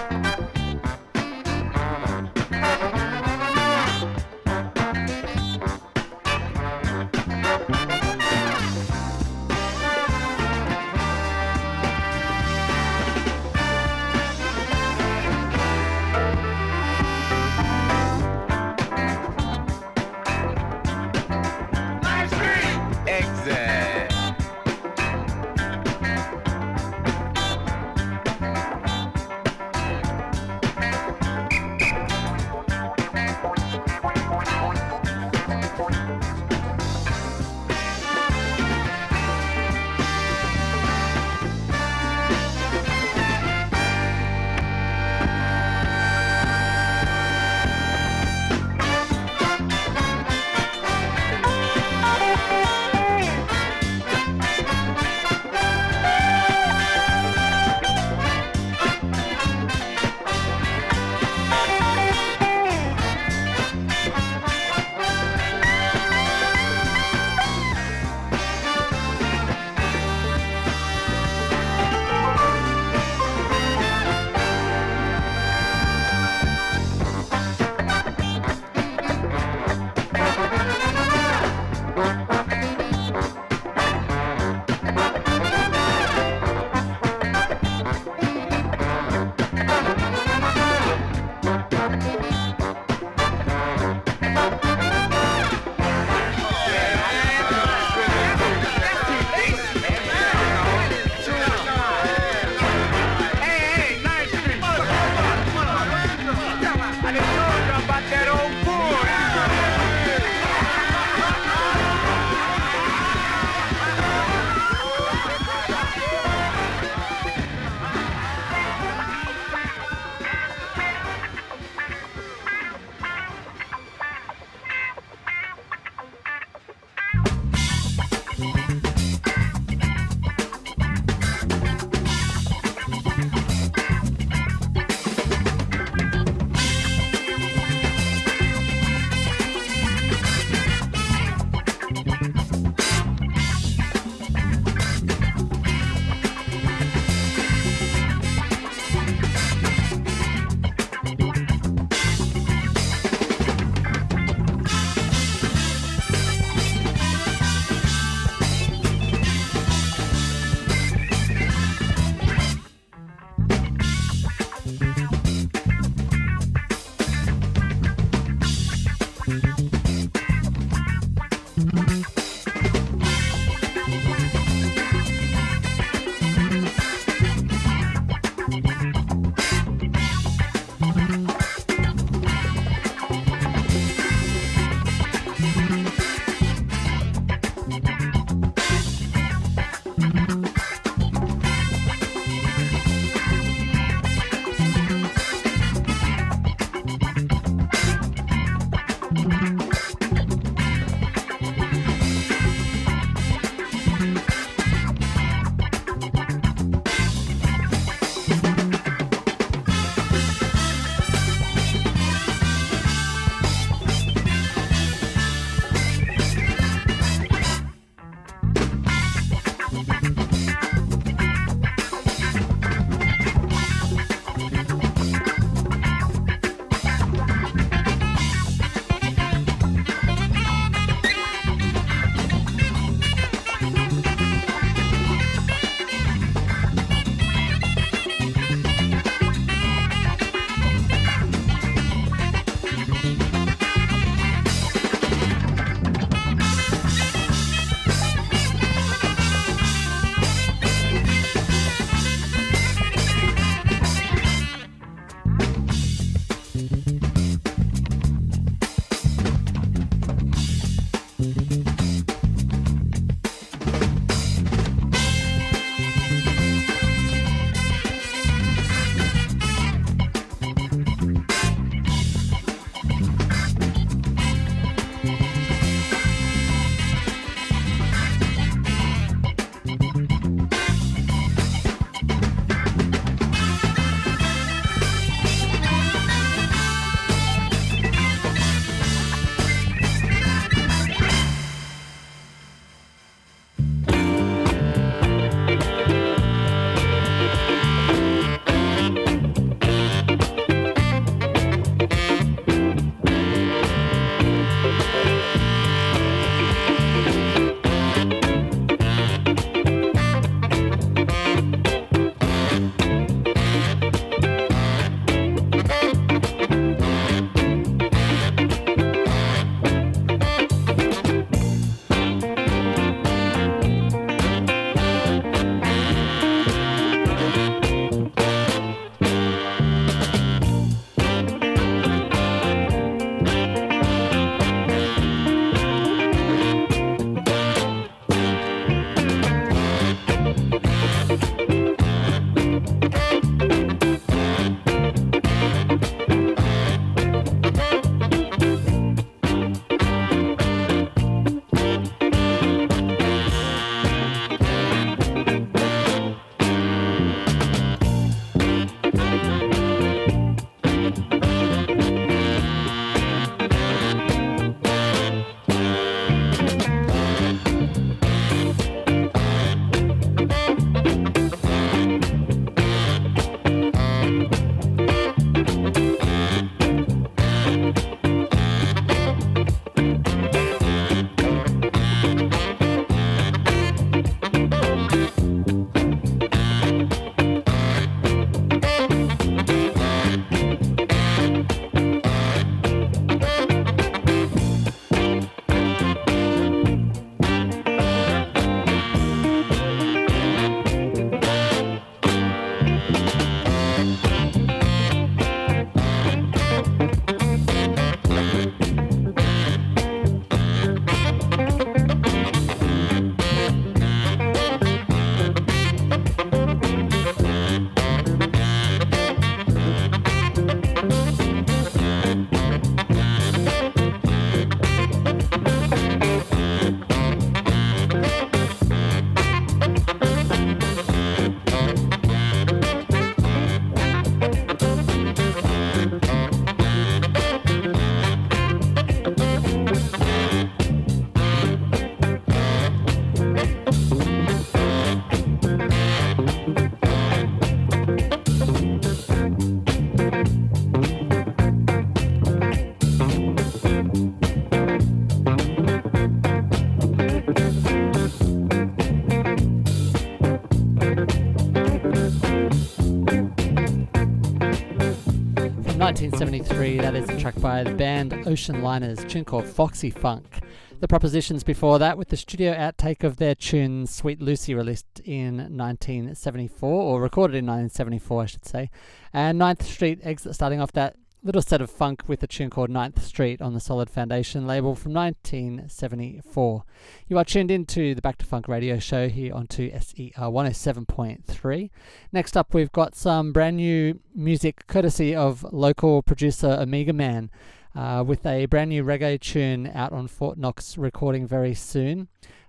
[SPEAKER 2] 1973, that is a track by the band Ocean Liners, tune called Foxy Funk. The propositions before that with the studio outtake of their tune Sweet Lucy, released in 1974, or recorded in 1974, I should say. And Ninth Street exit, starting off that little set of funk with a tune called Ninth Street on the Solid Foundation label from 1974. You are tuned into the Back to Funk radio show here on 2SER 107.3. Next up, we've got some brand new music courtesy of local producer Omega Man. Uh, with a brand new reggae tune out on Fort Knox recording very soon.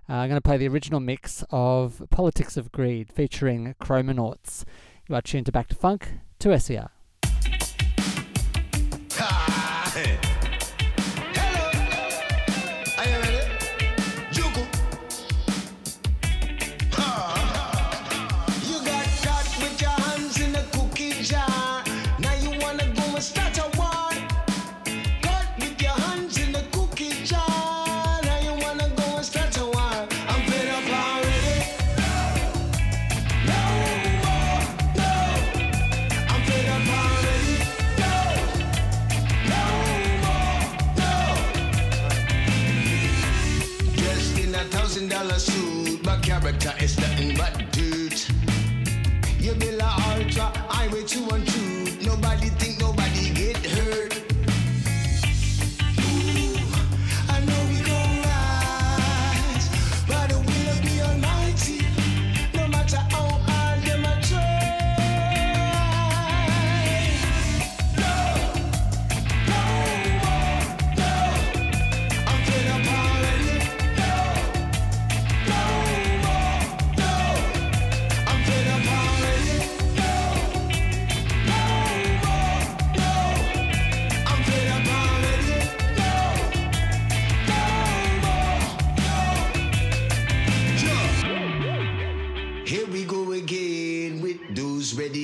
[SPEAKER 2] Uh, I'm going to play the original mix of Politics of Greed featuring Chromanauts. You are tuned to Back to Funk 2SER.
[SPEAKER 4] Are my character is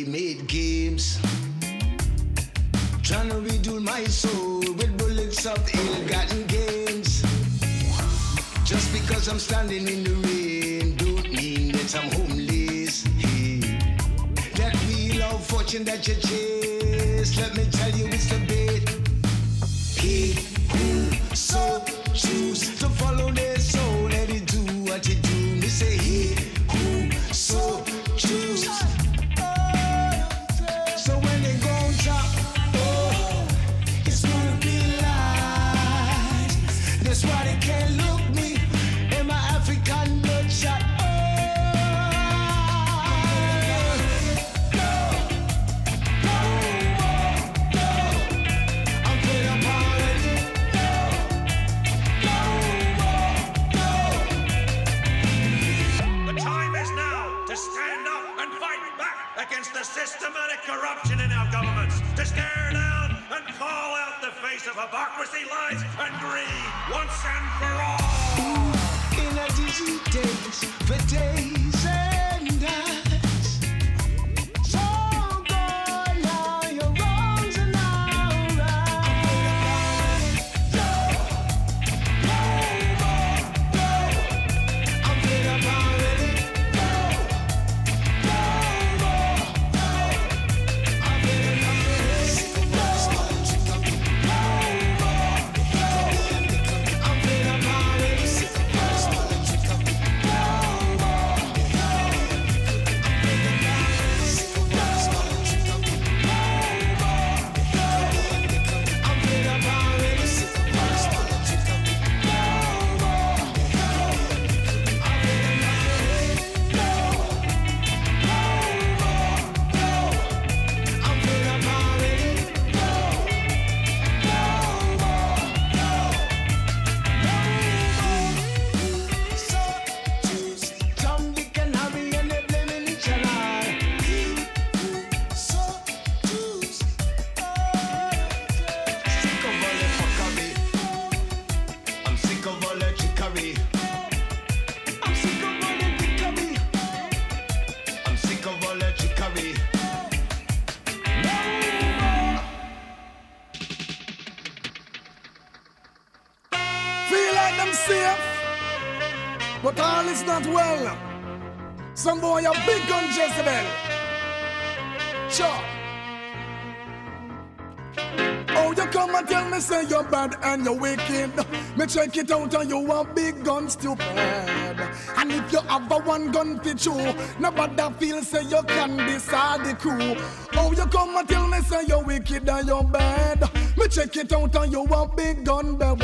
[SPEAKER 4] ready-made games. Trying to redo my soul with bullets of ill-gotten gains. Just because I'm standing in the rain, don't mean that I'm homeless. Hey. That wheel of fortune that you chase, let me tell you it's the bait. He who so choose to follow their soul, let it do what it do. Me say he
[SPEAKER 14] systematic corruption in our governments, to stare down and call out the face of hypocrisy, lies, and greed once and for all.
[SPEAKER 4] In
[SPEAKER 15] you're bad and you're wicked. Me check it out and you a big gun stupid. And if you have a one gun you, nobody feel say you can decide the crew. Oh, you come and tell me say you're wicked and you're bad. Me check it out and you a big gun bad.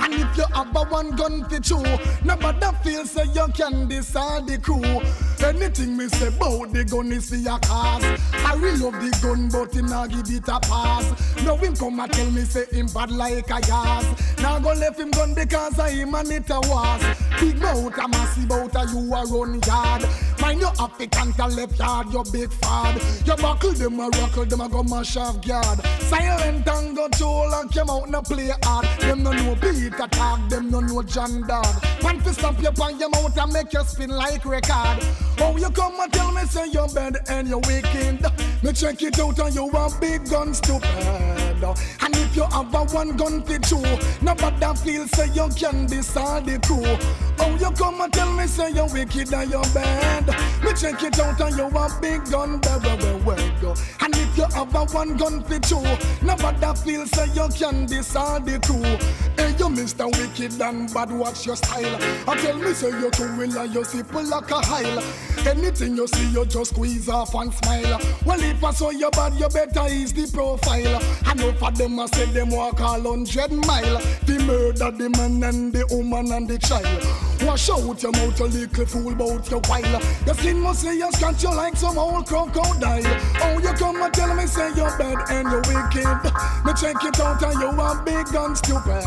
[SPEAKER 15] And if you have a one gun you, nobody feel say you can decide the crew. Anything me say about the gun is for your cause. I really love the gun, but him not give it a pass. Now him come and tell me say him bad like a gas. Now go left him gun because I him and it a was. Big mouth a massive out a you a run yard. Mind your African to left yard, you big fad. You buckle them a rockle, them a go mash off guard. Silent and go toll and come out and play hard. Them no know beat attack, them no know John Dog. Man fi stamp your on your mouth and make you spin like record. Oh, you come and tell me say you're bad and you're wicked. Me check it out and you a big gun stupid. And if you have a one gun fit you, nobody feel say you can decide the crew. Oh, you come and tell me say you're wicked and you're bad. Me check it out and you a big gun, blah, blah, blah, go. And if you have a one gun fit you, nobody feel say you can decide the crew. Hey, you Mr. Wicked and bad, watch your style. I tell me say you're too will and you simple like a hile. Anything you see, you just squeeze off and smile. Well, if I saw you bad, you better ease the profile. I know for them, I said them walk all hundred mile. The murder the man and the woman and the child. Wash out your mouth, you little fool, bout your while. Your skin must say you scratch you like some old crocodile. Oh, you come and tell me say you're bad and you're wicked. Me check it out and you are big and stupid.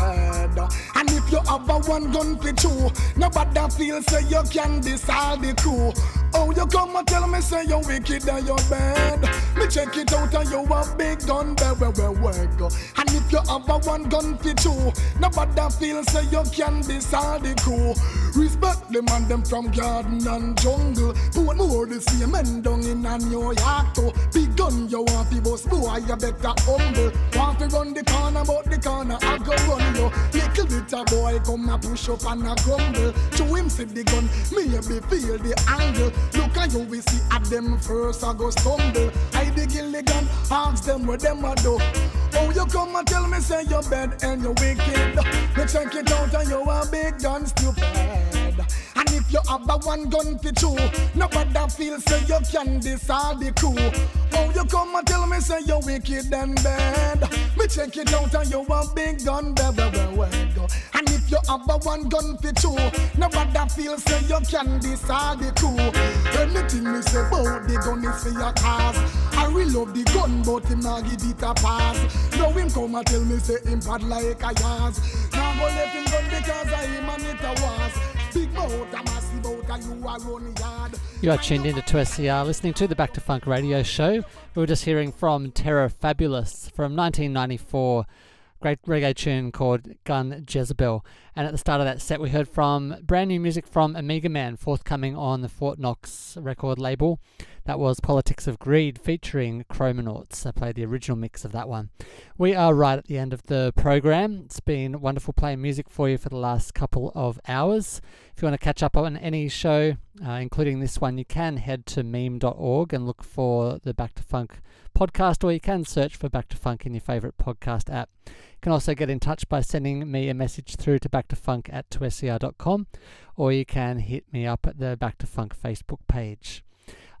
[SPEAKER 15] And if you have a one gun for two, nobody feel say you can decide the crew. Oh, you come and tell me say you're wicked and you're bad. Me check it out and you a big gun, where, where, go. And if you have a one gun for two, nobody feel say you can decide the crew. Respect them and them from garden and jungle. Put more the same men down in a New York too. Big gun you want to boss boy, you better humble. Want to run the corner, but the corner I go run you. Little bit of boy come and push up and a grumble. Show him see the gun, maybe feel the angle. Look at you, we see at them first I go stumble. I the gun, ask them what them a do. Oh, you come and tell me say you're bad and you're wicked. Me check it out and you a big gun stupid. And if you have a one gun for two, nobody feel say you can decide the crew. Oh, you come and tell me say you're wicked and bad. Me check it out and you a big gun, blah, blah, go. And if you have a one gun for two, nobody feel say you can decide the crew. Anything me say about the gun is for your cause. I really love the gun, but him not give it a pass. Now him come and tell me say him bad like a yas. Now go let him gun because I him and it a was. You are
[SPEAKER 2] tuned into 2SER, listening to the Back to Funk radio show. We were just hearing from Terror Fabulous from 1994, great reggae tune called Gun Jezebel. And at the start of that set, we heard from brand new music from Amiga Man, forthcoming on the Fort Knox record label. That was Politics of Greed featuring Chromanauts. I played the original mix of that one. We are right at the end of the program. It's been wonderful playing music for you for the last couple of hours. If you want to catch up on any show, uh, including this one, you can head to meme.org and look for the Back to Funk podcast, or you can search for Back to Funk in your favorite podcast app. You can also get in touch by sending me a message through to backtofunk at 2ser.com, or you can hit me up at the Back to Funk Facebook page.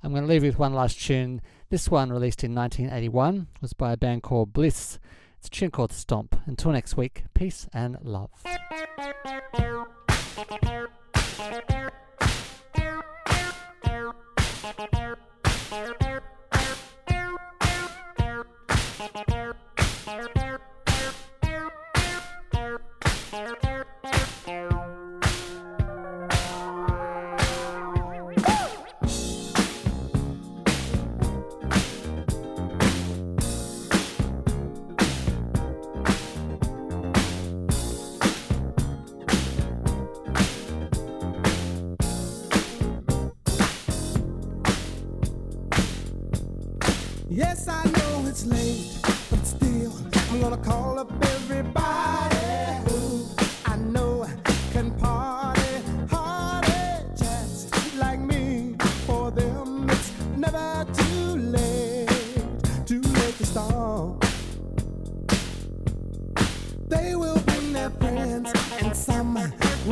[SPEAKER 2] I'm going to leave you with one last tune. This one, released in 1981, was by a band called Bliss. It's a tune called Stomp. Until next week, peace and love.
[SPEAKER 16] Yes,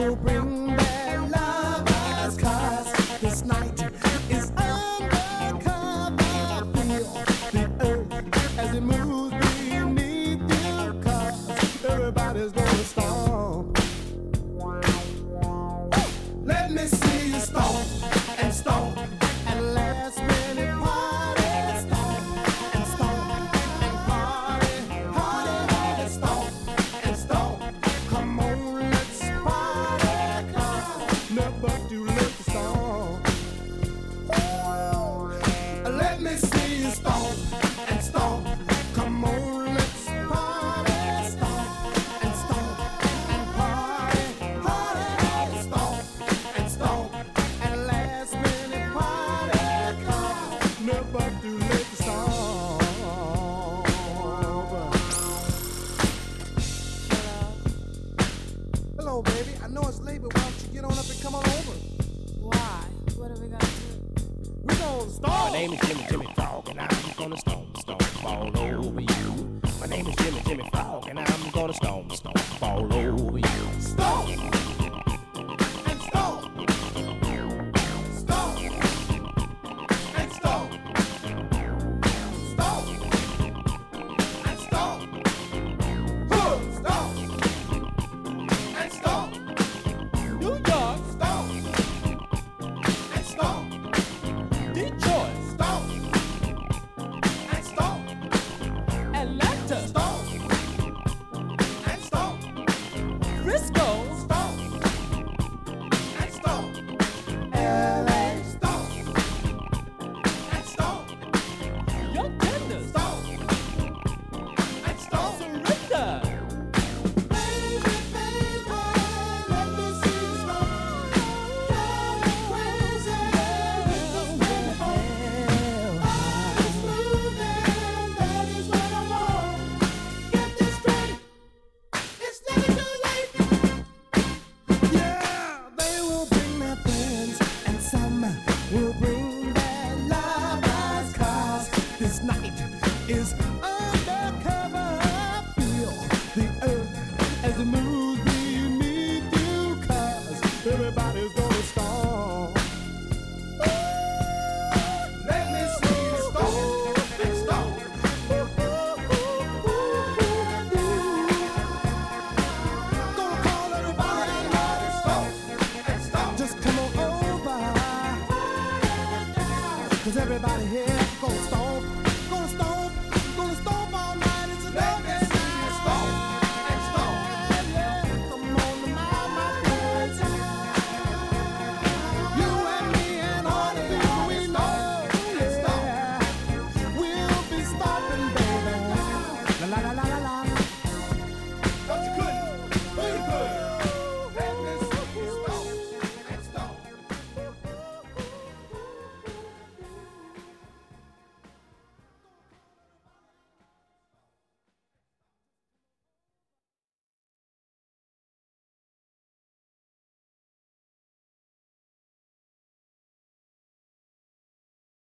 [SPEAKER 16] will.